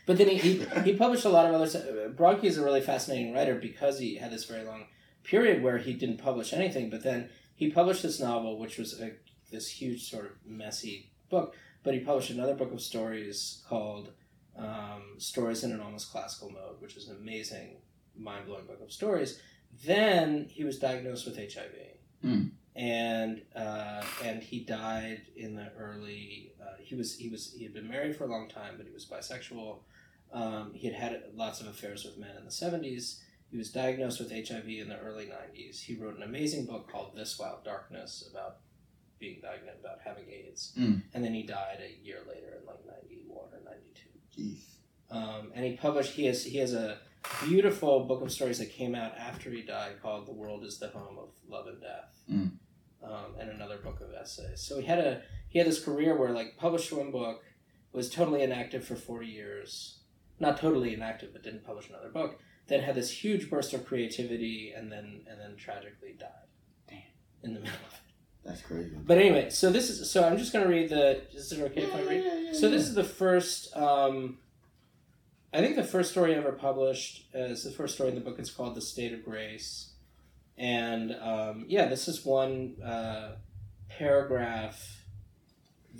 But then he, he, he published a lot of other stuff. Uh, Brodkey is a really fascinating writer because he had this very long period where he didn't publish anything, but then he published this novel, which was a, this huge, sort of messy book. But he published another book of stories called um, Stories in an Almost Classical Mode, which is an amazing, mind blowing book of stories. Then he was diagnosed with HIV. Hmm. And uh, and he died in the early. Uh, he was he was he had been married for a long time, but he was bisexual. Um, he had had lots of affairs with men in the seventies. He was diagnosed with HIV in the early nineties. He wrote an amazing book called This Wild Darkness about being diagnosed about having AIDS, Mm. and then he died a year later in like ninety one or ninety two. Jeez. Um, and he published he has he has a beautiful book of stories that came out after he died called The World is the Home of Love and Death. Mm. Um, and another book of essays. So he had a he had this career where like published one book, was totally inactive for forty years. Not totally inactive, but didn't publish another book. Then had this huge burst of creativity and then and then tragically died. Damn. In the middle of it. That's crazy. But anyway, so this is so I'm just gonna read the is it okay if I read? Yeah, yeah, So this is the first. Um, I think the first story ever published is the first story in the book. It's called "The State of Grace," and um, yeah, this is one uh, paragraph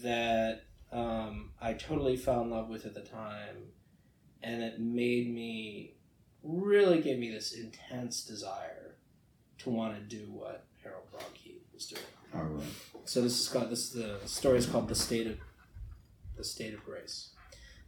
that um, I totally fell in love with at the time, and it made me really gave me this intense desire to want to do what Harold Brodkey was doing. All right. So this is called this the story is called the state of the state of grace.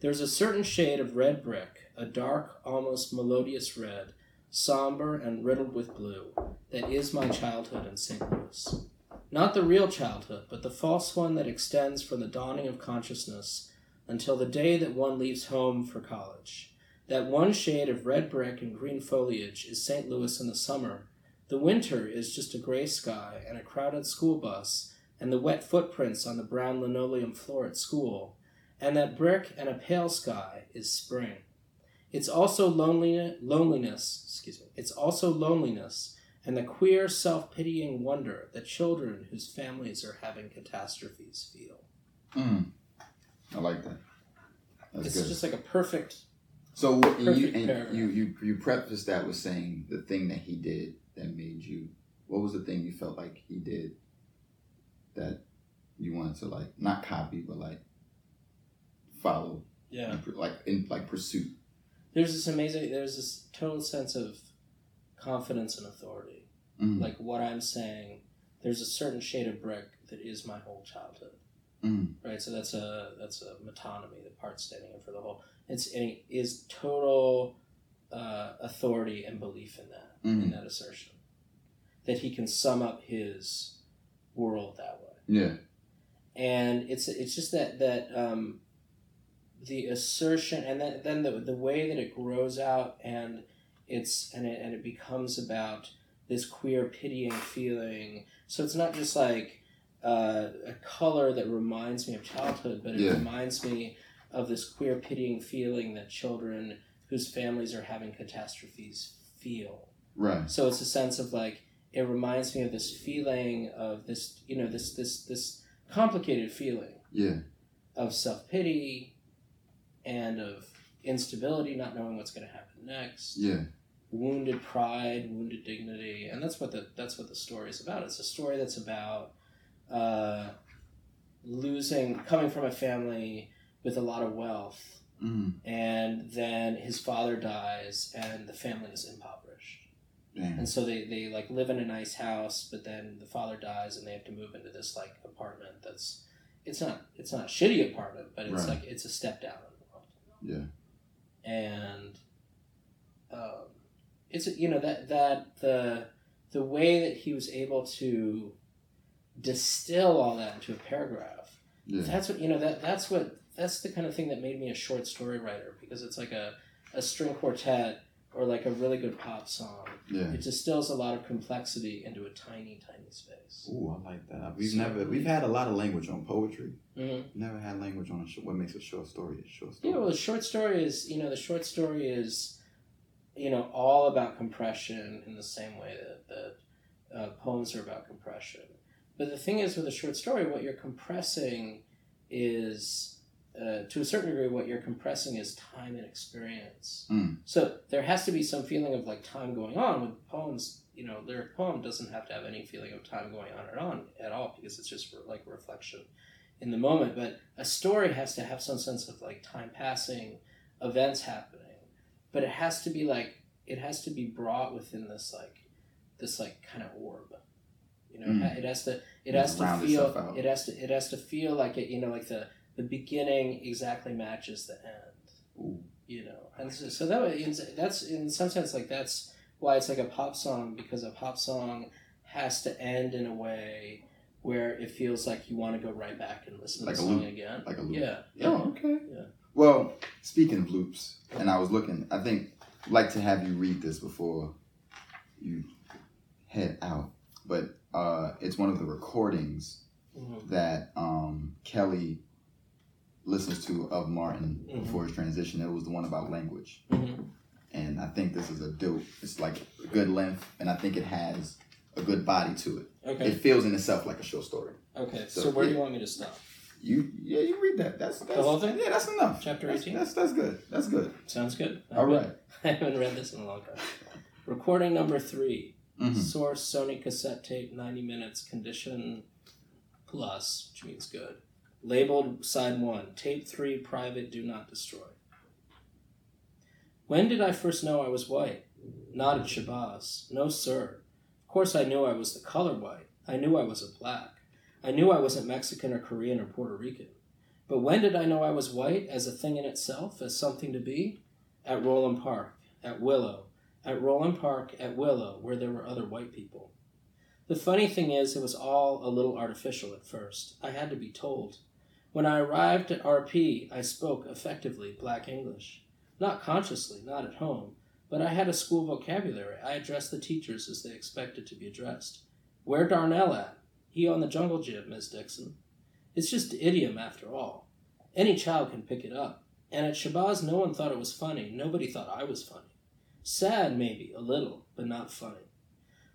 There's a certain shade of red brick, a dark, almost melodious red, somber and riddled with blue, that is my childhood in St. Louis. Not the real childhood, but the false one that extends from the dawning of consciousness until the day that one leaves home for college. That one shade of red brick and green foliage is St. Louis in the summer. The winter is just a gray sky and a crowded school bus and the wet footprints on the brown linoleum floor at school, and that brick and a pale sky is spring. It's also loneliness, loneliness, excuse me. It's also loneliness and the queer self-pitying wonder that children whose families are having catastrophes feel. Mm. I like that. That's it's good. just like a perfect so and you and you you you prefaced that with saying the thing that he did that made you. What was the thing you felt like he did that you wanted to like not copy but like follow Yeah. like in like pursuit. There's this amazing. There's this total sense of confidence and authority. Mm. Like what I'm saying, there's a certain shade of brick that is my whole childhood. Mm. right? So that's a that's a metonymy, the part standing in for the whole. It's it is total uh, authority and belief in that in Mm. that assertion that he can sum up his world that way, Yeah. and it's it's just that that um, the assertion and then then the the way that it grows out and it's and it and it becomes about this queer pitying feeling. So it's not just like uh, a color that reminds me of childhood, but it Yeah. reminds me of this queer pitying feeling that children whose families are having catastrophes feel. Right. So it's a sense of like it reminds me of this feeling of this, you know, this this this complicated feeling Yeah. of self pity and of instability, not knowing what's going to happen next Yeah. wounded pride, wounded dignity, and that's what the that's what the story is about. It's a story that's about uh, losing, coming from a family with a lot of wealth, Mm. and then his father dies, and the family is impoverished, Damn. and so they they like live in a nice house, but then the father dies, and they have to move into this like apartment that's it's not it's not a shitty apartment, but it's Right. like it's a step down in the world Yeah. and um, it's you know that that the the way that he was able to distill all that into a paragraph Yeah. that's what you know that that's what that's the kind of thing that made me a short story writer because it's like a, a string quartet or like a really good pop song Yeah. it distills a lot of complexity into a tiny tiny space Ooh, I like that. We've So- never we've had a lot of language on poetry. hmm Never had language on a sh- what makes a short story a short story. Yeah, well, the short story is, you know, the short story is, you know, all about compression in the same way that, that uh, poems are about compression. But the thing is, with a short story, what you're compressing is, uh, to a certain degree, what you're compressing is time and experience. Mm. So there has to be some feeling of like time going on. With poems, you know, lyric poem doesn't have to have any feeling of time going on and on at all because it's just like reflection in the moment. But a story has to have some sense of like time passing, events happening, but it has to be like it has to be brought within this like this like kind of orb. You know, it Mm. it has to it has to feel it has to it has to feel like it. You know, like the the beginning exactly matches the end Ooh. you know and so, so that way that's in some sense like that's why it's like a pop song because a pop song has to end in a way where it feels like you want to go right back and listen to the song loop. again Like a loop. yeah Oh, okay. Yeah. Well, speaking of loops, and I was looking, I think I'd like to have you read this before you head out. But uh, it's one of the recordings Mhm. that um, Kelly listens to of Martin Mhm. before his transition. It was the one about language. Mhm. And I think this is a dope, it's like a good length, and I think it has a good body to it. okay It feels in itself like a short story. okay so, So, where do you want me to stop You, yeah, you read that. That's, that's whole thing? Yeah, that's enough. Chapter 18? That's, that's good. That's good. sounds good All right. i haven't read this in a long time recording number three Mhm. source sony cassette tape 90 minutes condition plus which means good labeled side one tape three private do not destroy. When did i first know i was white? Not at shabazz. No sir. Of course i knew i was the color white. I knew i was a black. I knew i wasn't mexican or korean or puerto rican. But when did i know i was white as a thing in itself as something to be? At roland park at willow at Roland Park at Willow, where there were other white people. The funny thing is, it was all a little artificial at first. I had to be told. When I arrived at RP, I spoke effectively black English. Not consciously, not at home, but I had a school vocabulary. I addressed the teachers as they expected to be addressed. Where Darnell at? He on the jungle gym, Miss Dixon. It's just idiom after all. Any child can pick it up. And at Shabazz, no one thought it was funny. Nobody thought I was funny. Sad, maybe, a little, but not funny.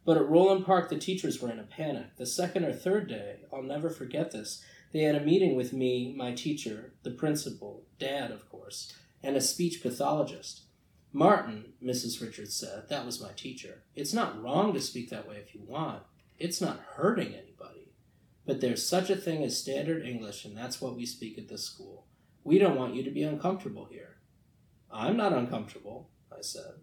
But at Roland Park, the teachers were in a panic. The second or third day, I'll never forget this, they had a meeting with me, my teacher, the principal, Dad, of course, and a speech pathologist. Martin, Mrs. Richards said, that was my teacher. It's not wrong to speak that way if you want. It's not hurting anybody. But there's such a thing as standard English, and that's what we speak at this school. We don't want you to be uncomfortable here. I'm not uncomfortable, I said.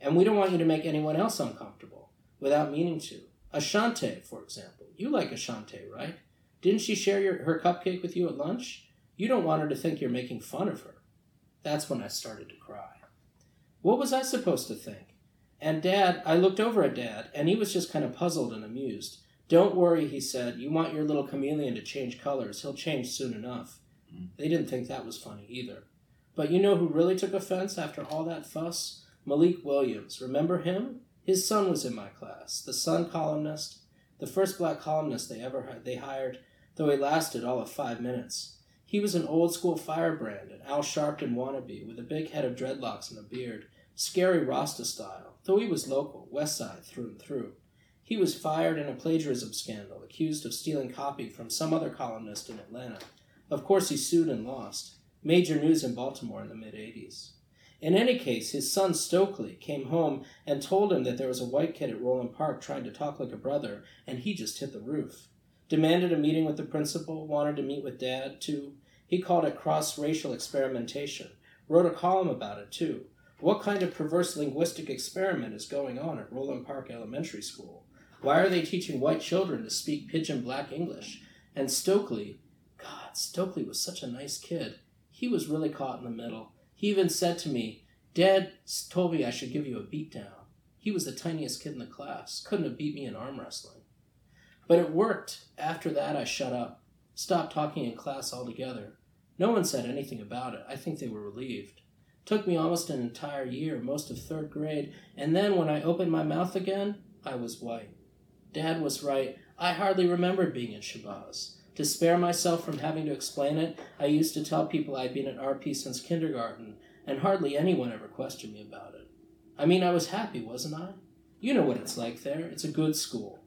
And we don't want you to make anyone else uncomfortable without meaning to. Ashante, for example. You like Ashante, right? Didn't she share your, her cupcake with you at lunch? You don't want her to think you're making fun of her. That's when I started to cry. What was I supposed to think? And Dad, I looked over at Dad, and he was just kind of puzzled and amused. Don't worry, he said. You want your little chameleon to change colors. He'll change soon enough. Mm. They didn't think that was funny either. But you know who really took offense after all that fuss? Malik Williams. Remember him? His son was in my class, the Sun columnist, the first black columnist they ever had, they hired, though he lasted all of five minutes. He was an old school firebrand, an Al Sharpton wannabe, with a big head of dreadlocks and a beard, scary Rasta style, though he was local, West Side through and through. He was fired in a plagiarism scandal, accused of stealing copy from some other columnist in Atlanta. Of course, he sued and lost. Major news in Baltimore in the mid 80s. In any case, his son Stokely came home and told him that there was a white kid at Roland Park trying to talk like a brother, and he just hit the roof. Demanded a meeting with the principal, wanted to meet with Dad, too. He called it cross racial experimentation. Wrote a column about it, too. What kind of perverse linguistic experiment is going on at Roland Park Elementary School? Why are they teaching white children to speak pidgin black English? And Stokely, God, Stokely was such a nice kid. He was really caught in the middle. He even said to me, Dad told me I should give you a beat down. He was the tiniest kid in the class, couldn't have beat me in arm wrestling. But it worked. After that, I shut up, stopped talking in class altogether. No one said anything about it. I think they were relieved. Took me almost an entire year, most of third grade, and then when I opened my mouth again, I was white. Dad was right. I hardly remembered being in Shabazz. To spare myself from having to explain it, I used to tell people I'd been at RP since kindergarten, and hardly anyone ever questioned me about it. I mean, I was happy, wasn't I? You know what it's like there. It's a good school.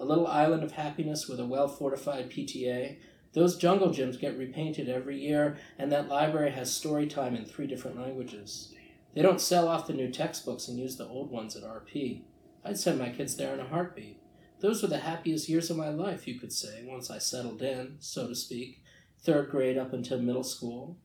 A little island of happiness with a well fortified PTA. Those jungle gyms get repainted every year, and that library has story time in three different languages. They don't sell off the new textbooks and use the old ones at RP. I'd send my kids there in a heartbeat. Those were the happiest years of my life, you could say, once I settled in, so to speak, third grade up until middle school.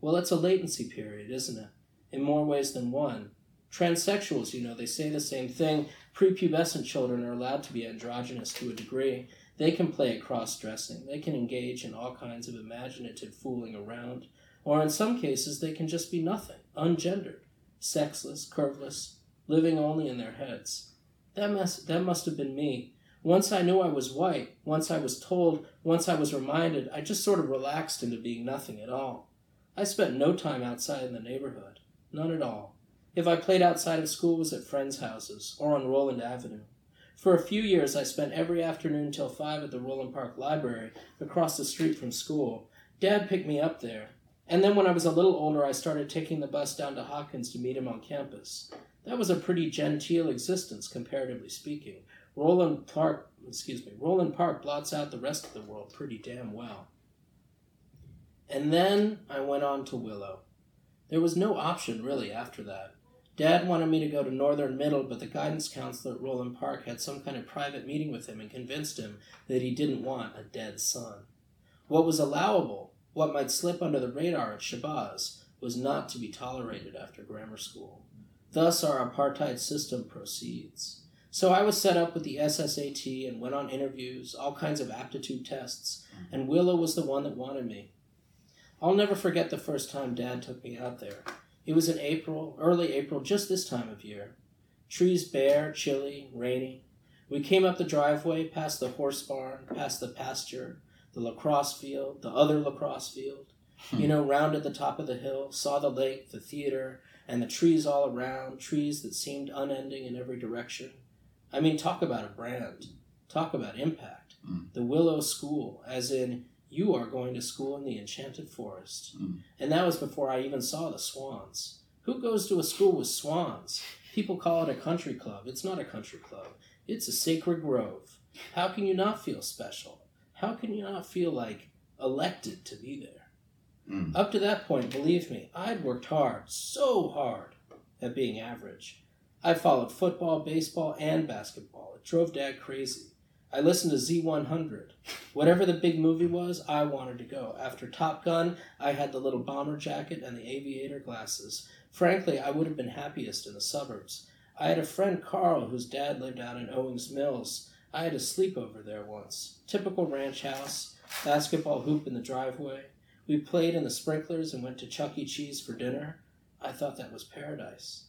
Well, it's a latency period, isn't it? In more ways than one. Transsexuals, you know, they say the same thing. Prepubescent children are allowed to be androgynous to a degree. They can play at cross dressing. They can engage in all kinds of imaginative fooling around. Or in some cases, they can just be nothing, ungendered, sexless, curveless, living only in their heads. That must, that must have been me. Once I knew I was white, once I was told, once I was reminded, I just sort of relaxed into being nothing at all. I spent no time outside in the neighborhood. None at all. If I played outside of school, it was at friends' houses or on Roland Avenue. For a few years, I spent every afternoon till five at the Roland Park Library, across the street from school. Dad picked me up there. And then when I was a little older, I started taking the bus down to Hawkins to meet him on campus. That was a pretty genteel existence, comparatively speaking. Roland Park, excuse me, Roland Park blots out the rest of the world pretty damn well. And then I went on to Willow. There was no option really after that. Dad wanted me to go to Northern Middle, but the guidance counselor at Roland Park had some kind of private meeting with him and convinced him that he didn't want a dead son. What was allowable, what might slip under the radar at Shabazz, was not to be tolerated after grammar school. Thus our apartheid system proceeds. So I was set up with the SSAT and went on interviews, all kinds of aptitude tests, and Willow was the one that wanted me. I'll never forget the first time Dad took me out there. It was in April, early April, just this time of year. Trees bare, chilly, rainy. We came up the driveway, past the horse barn, past the pasture, the lacrosse field, the other lacrosse field. Hmm. You know, round at the top of the hill, saw the lake, the theater, and the trees all around, trees that seemed unending in every direction. I mean, talk about a brand. Talk about impact. Mm. The Willow School, as in, you are going to school in the Enchanted Forest. Mm. And that was before I even saw the swans. Who goes to a school with swans? People call it a country club. It's not a country club, it's a sacred grove. How can you not feel special? How can you not feel like elected to be there? Mm. Up to that point, believe me, I'd worked hard, so hard, at being average. I followed football, baseball, and basketball. It drove Dad crazy. I listened to Z100. Whatever the big movie was, I wanted to go. After Top Gun, I had the little bomber jacket and the aviator glasses. Frankly, I would have been happiest in the suburbs. I had a friend, Carl, whose dad lived out in Owings Mills. I had a sleepover there once. Typical ranch house, basketball hoop in the driveway. We played in the sprinklers and went to Chuck E. Cheese for dinner. I thought that was paradise.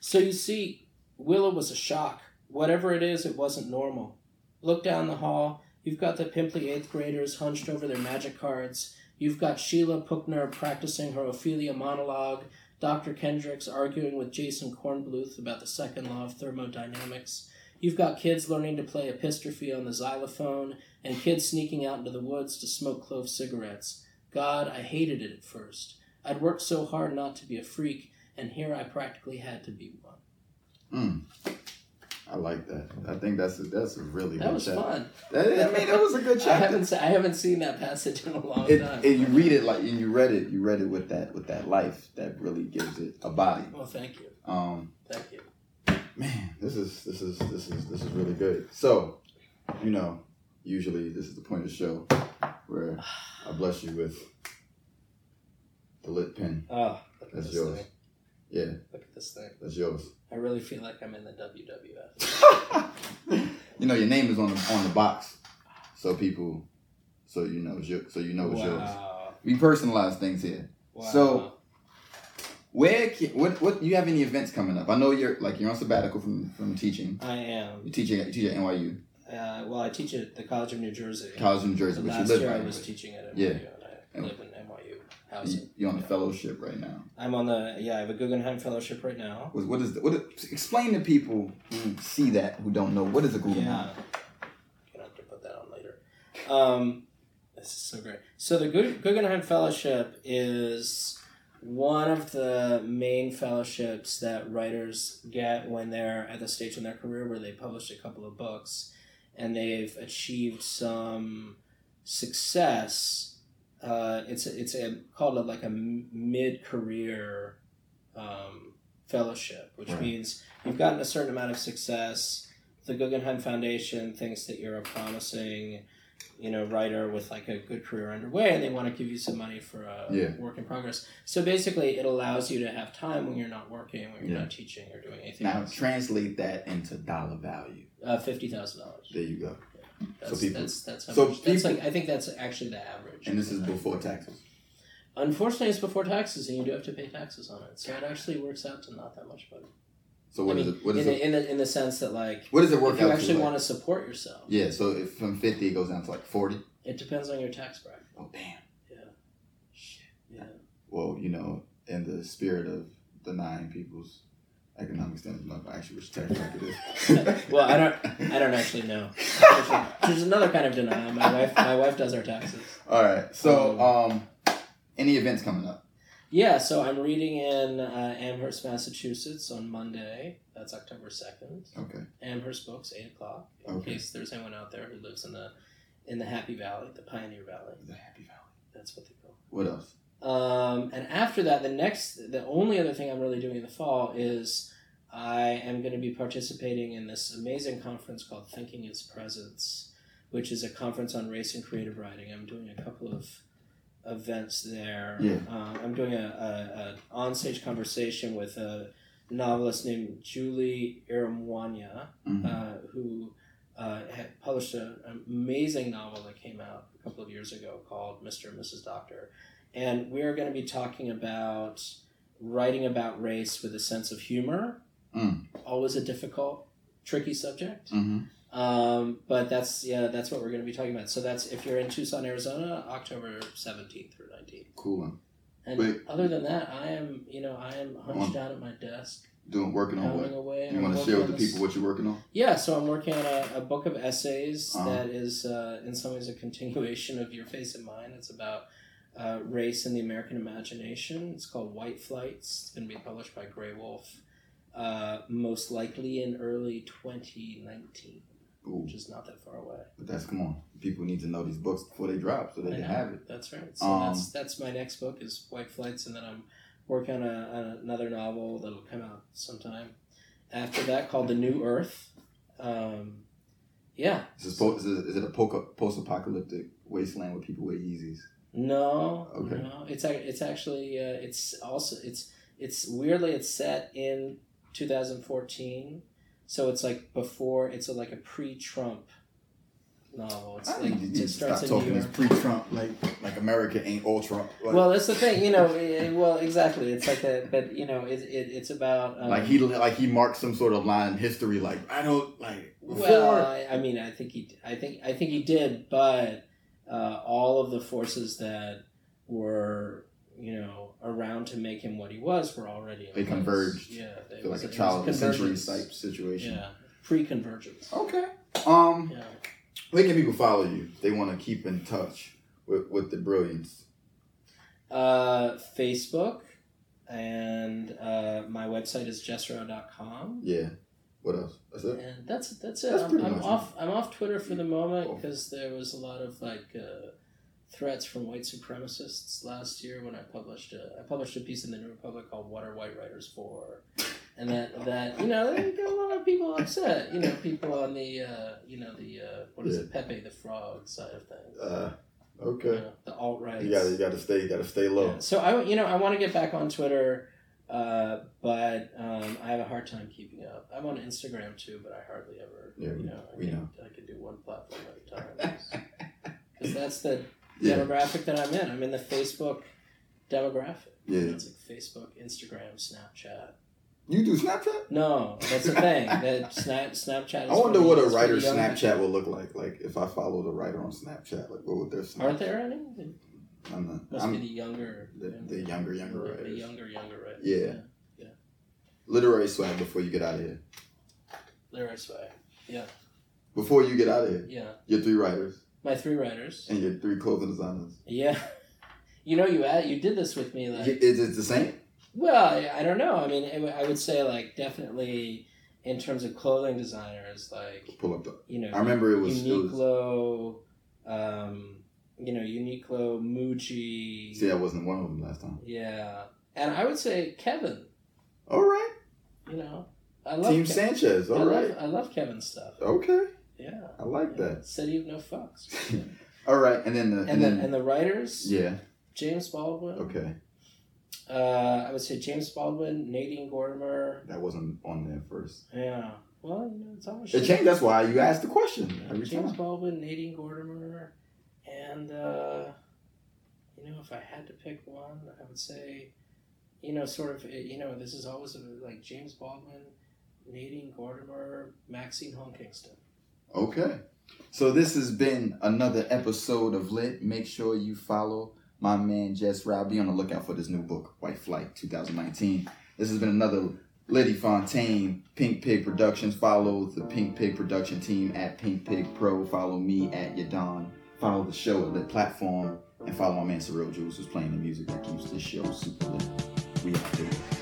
So you see, Willow was a shock. Whatever it is, it wasn't normal. Look down the hall. You've got the pimply eighth graders hunched over their magic cards. You've got Sheila Puckner practicing her Ophelia monologue. Dr. Kendricks arguing with Jason Kornbluth about the second law of thermodynamics. You've got kids learning to play Epistrophy on the xylophone, and kids sneaking out into the woods to smoke clove cigarettes. God, I hated it at first. I'd worked so hard not to be a freak, and here I practically had to be one. Mm. I like that. I think that's a, that's a really That good was chat. fun. That, I mean, that was a good I haven't I haven't seen that passage in a long It, time. and you read it like and you read it you read it with that with that life that really gives it a body well, thank you, um thank you. man this is this is this is this is really good so you know usually this is the point of the show where i bless you with the lit pen Oh, That's yours. thing. Yeah Look at this thing. that's yours I really feel like I'm in the WWF. you know your name is on the on the box so people so you know it's your, so you know it's yours we personalize things here wow. So- where can, what what do you have any events coming up i know you're like you're on sabbatical from from teaching I am. you teach at, you teach at nyu Uh, well, I teach at the College of New Jersey. college of new jersey but you last live year I was teaching at NYU, Yeah. and I live in housing. you're on a fellowship right now I'm on the yeah. I have a Guggenheim Fellowship right now. what, what is the, what explain to people who see that who don't know what is a Guggenheim Yeah. Gonna have to put that on later. Um, this is so great. So the Guggenheim Fellowship is one of the main fellowships that writers get when they're at the stage in their career where they published a couple of books and they've achieved some success. Uh, it's a, it's a called a, like a mid career um, fellowship, which Right. means you've gotten a certain amount of success. The Guggenheim Foundation thinks that you're a promising, you know, writer with like a good career underway, and they want to give you some money for a Yeah. work in progress. So basically, it allows you to have time when you're not working, when you're Yeah. not teaching or doing anything now else. translate that into dollar value Uh, Fifty thousand dollars. there you go That's, people- that's that's how so much. That's people- like I think that's actually the average. And this is before taxes Unfortunately, it's before taxes, and you do have to pay taxes on it. So it actually works out to not that much money. so what I is mean, it what is in, it the, in the in the sense that like what does it work if you out actually to want like? to support yourself, yeah so if from 50 it goes down to like 40 it depends on your tax bracket. oh damn Yeah. shit Yeah. well you know in the spirit of denying people's economic standards actually which tax bracket is well, I don't. I don't actually know. There's another kind of denial. My wife. My wife does our taxes. all right so um any events coming up Yeah. So I'm reading in uh, Amherst, Massachusetts on Monday. That's October second. okay Amherst Books, eight o'clock. In Okay. case there's anyone out there who lives in the in the Happy Valley, the Pioneer Valley. the happy valley That's what they call. it. what else Um, and after that, the next, the only other thing I'm really doing in the fall is I am going to be participating in this amazing conference called Thinking Its Presence, which is a conference on race and creative writing. I'm doing a couple of events there. Yeah. Uh, I'm doing a, a, a onstage conversation with a novelist named Julie Iromuanya, Mhm. uh, who uh, had published a- an amazing novel that came out a couple of years ago called Mr. and Mrs. Doctor. And we're going to be talking about writing about race with a sense of humor. Mm. Always a difficult, tricky subject. Mhm. Um, but that's yeah, that's what we're going to be talking about. So that's if you're in Tucson, Arizona, October seventeenth through nineteenth. cool. And Wait. other than that, I am you know I am hunched down at my desk, doing working on what away. you I'm want to share with the people what you're working on yeah, so I'm working on a, a book of essays Uh-huh. that is, uh, in some ways, a continuation of Your Face in Mine. It's about uh, race in the American imagination. It's called White Flights. It's going to be published by Graywolf, uh, most likely in early 2019, Ooh, which is not that far away. but that's come on people need to know these books before they drop so they can have it That's right. So Um, that's that's my next book is White Flights, and then I'm working on, a, on another novel that'll come out sometime after that called The New Earth. Um, Yeah. Is it, po- is it, is it a po- post-apocalyptic wasteland where people wear Yeezys? No. Okay. No. It's it's actually uh, it's also it's it's weirdly it's set in 2014, so it's like before it's a, like a pre-Trump novel. It's I like think you need it stop starts in talking York. pre-Trump, like like America ain't all Trump. Like, Well, that's the thing, you know. eh, Well, exactly. It's like that, but you know, it, it it's about um, like he like he marked some sort of line in history. Like I don't like before. Well, I, I mean, I think he, I think, I think he did, but uh, all of the forces that were, you know, around to make him what he was were already They place. converged. Yeah, I it feel was- like a child of century type situation. Yeah, pre-convergence. Okay. Um, Yeah. where can people follow you? They want to keep in touch with with the brilliance. Uh, Facebook and uh, my website is jessrow.com. Yeah. What else? That's it. And that's that's it. That's I'm, I'm much it. off. I'm off Twitter for the moment because there was a lot of like uh, threats from white supremacists last year when I published a I published a piece in the New Republic called "What Are White Writers For," and that that you know they get a lot of people upset. You know, people on the uh, you know the uh, what is it Pepe the Frog side of things. Uh, You okay. know, the alt right. You gotta you gotta stay you gotta stay low. Yeah. So I, you know, I want to get back on Twitter, uh, but um, I have a hard time keeping up. I'm on Instagram too, but I hardly ever. Yeah, you know, I we can, know. I can do one platform at a time because that's the Yeah. demographic that I'm in. I'm in the Facebook demographic. Yeah. It's like Facebook, Instagram, Snapchat. You do Snapchat? No, that's the thing. That Snap Snapchat. Is I wonder what a writer's Snapchat will look like. Like if I followed a writer on Snapchat, like what would their Snapchat? Aren't there any? I'm not. must I'm be the younger. the, the younger younger the, writers. the younger younger writers. Yeah. yeah. Literary swag before you get out of here. Literary swag. Yeah. Before you get out of here, Yeah. your three writers My three writers. and your three clothing designers. Yeah. You know, you ad- you did this with me. Like, Is it the same? well, I, I don't know. I mean, it, I would say like definitely in terms of clothing designers, like Pull up the. you know, I remember it was. It was Uniqlo, um, you know, Uniqlo, Muji. see, I wasn't one of them last time. Yeah, and I would say Kevin. All right, You know, I love Team Ke- Sanchez. I All right, love, I love Kevin's stuff. okay, Yeah, I like yeah. that. City of No Fucks. All right, and then the and, and, the then and the writers, yeah, James Baldwin. okay, Uh, I would say James Baldwin, Nadine Gordimer. that wasn't on there first. Yeah. Well, you know, it's always It changed. That's why you asked the question every James time. Baldwin, Nadine Gordimer, and uh, you know, if I had to pick one, I would say, you know, sort of, eh, you know, this is always a, like James Baldwin, Nadine Gordimer, Maxine Hong Kingston. Okay. So this has been another episode of Lit. Make sure you follow my man Jess Row. Be on the lookout for this new book, White Flight 2019. This has been another Liddy Fontaine, Pink Pig Productions. Follow the Pink Pig production team at Pink Pig Pro. Follow me at Yahdon. Follow the show at Lit Platform. And follow my man Surreal Jules who's playing the music that keeps this show super lit. We out there.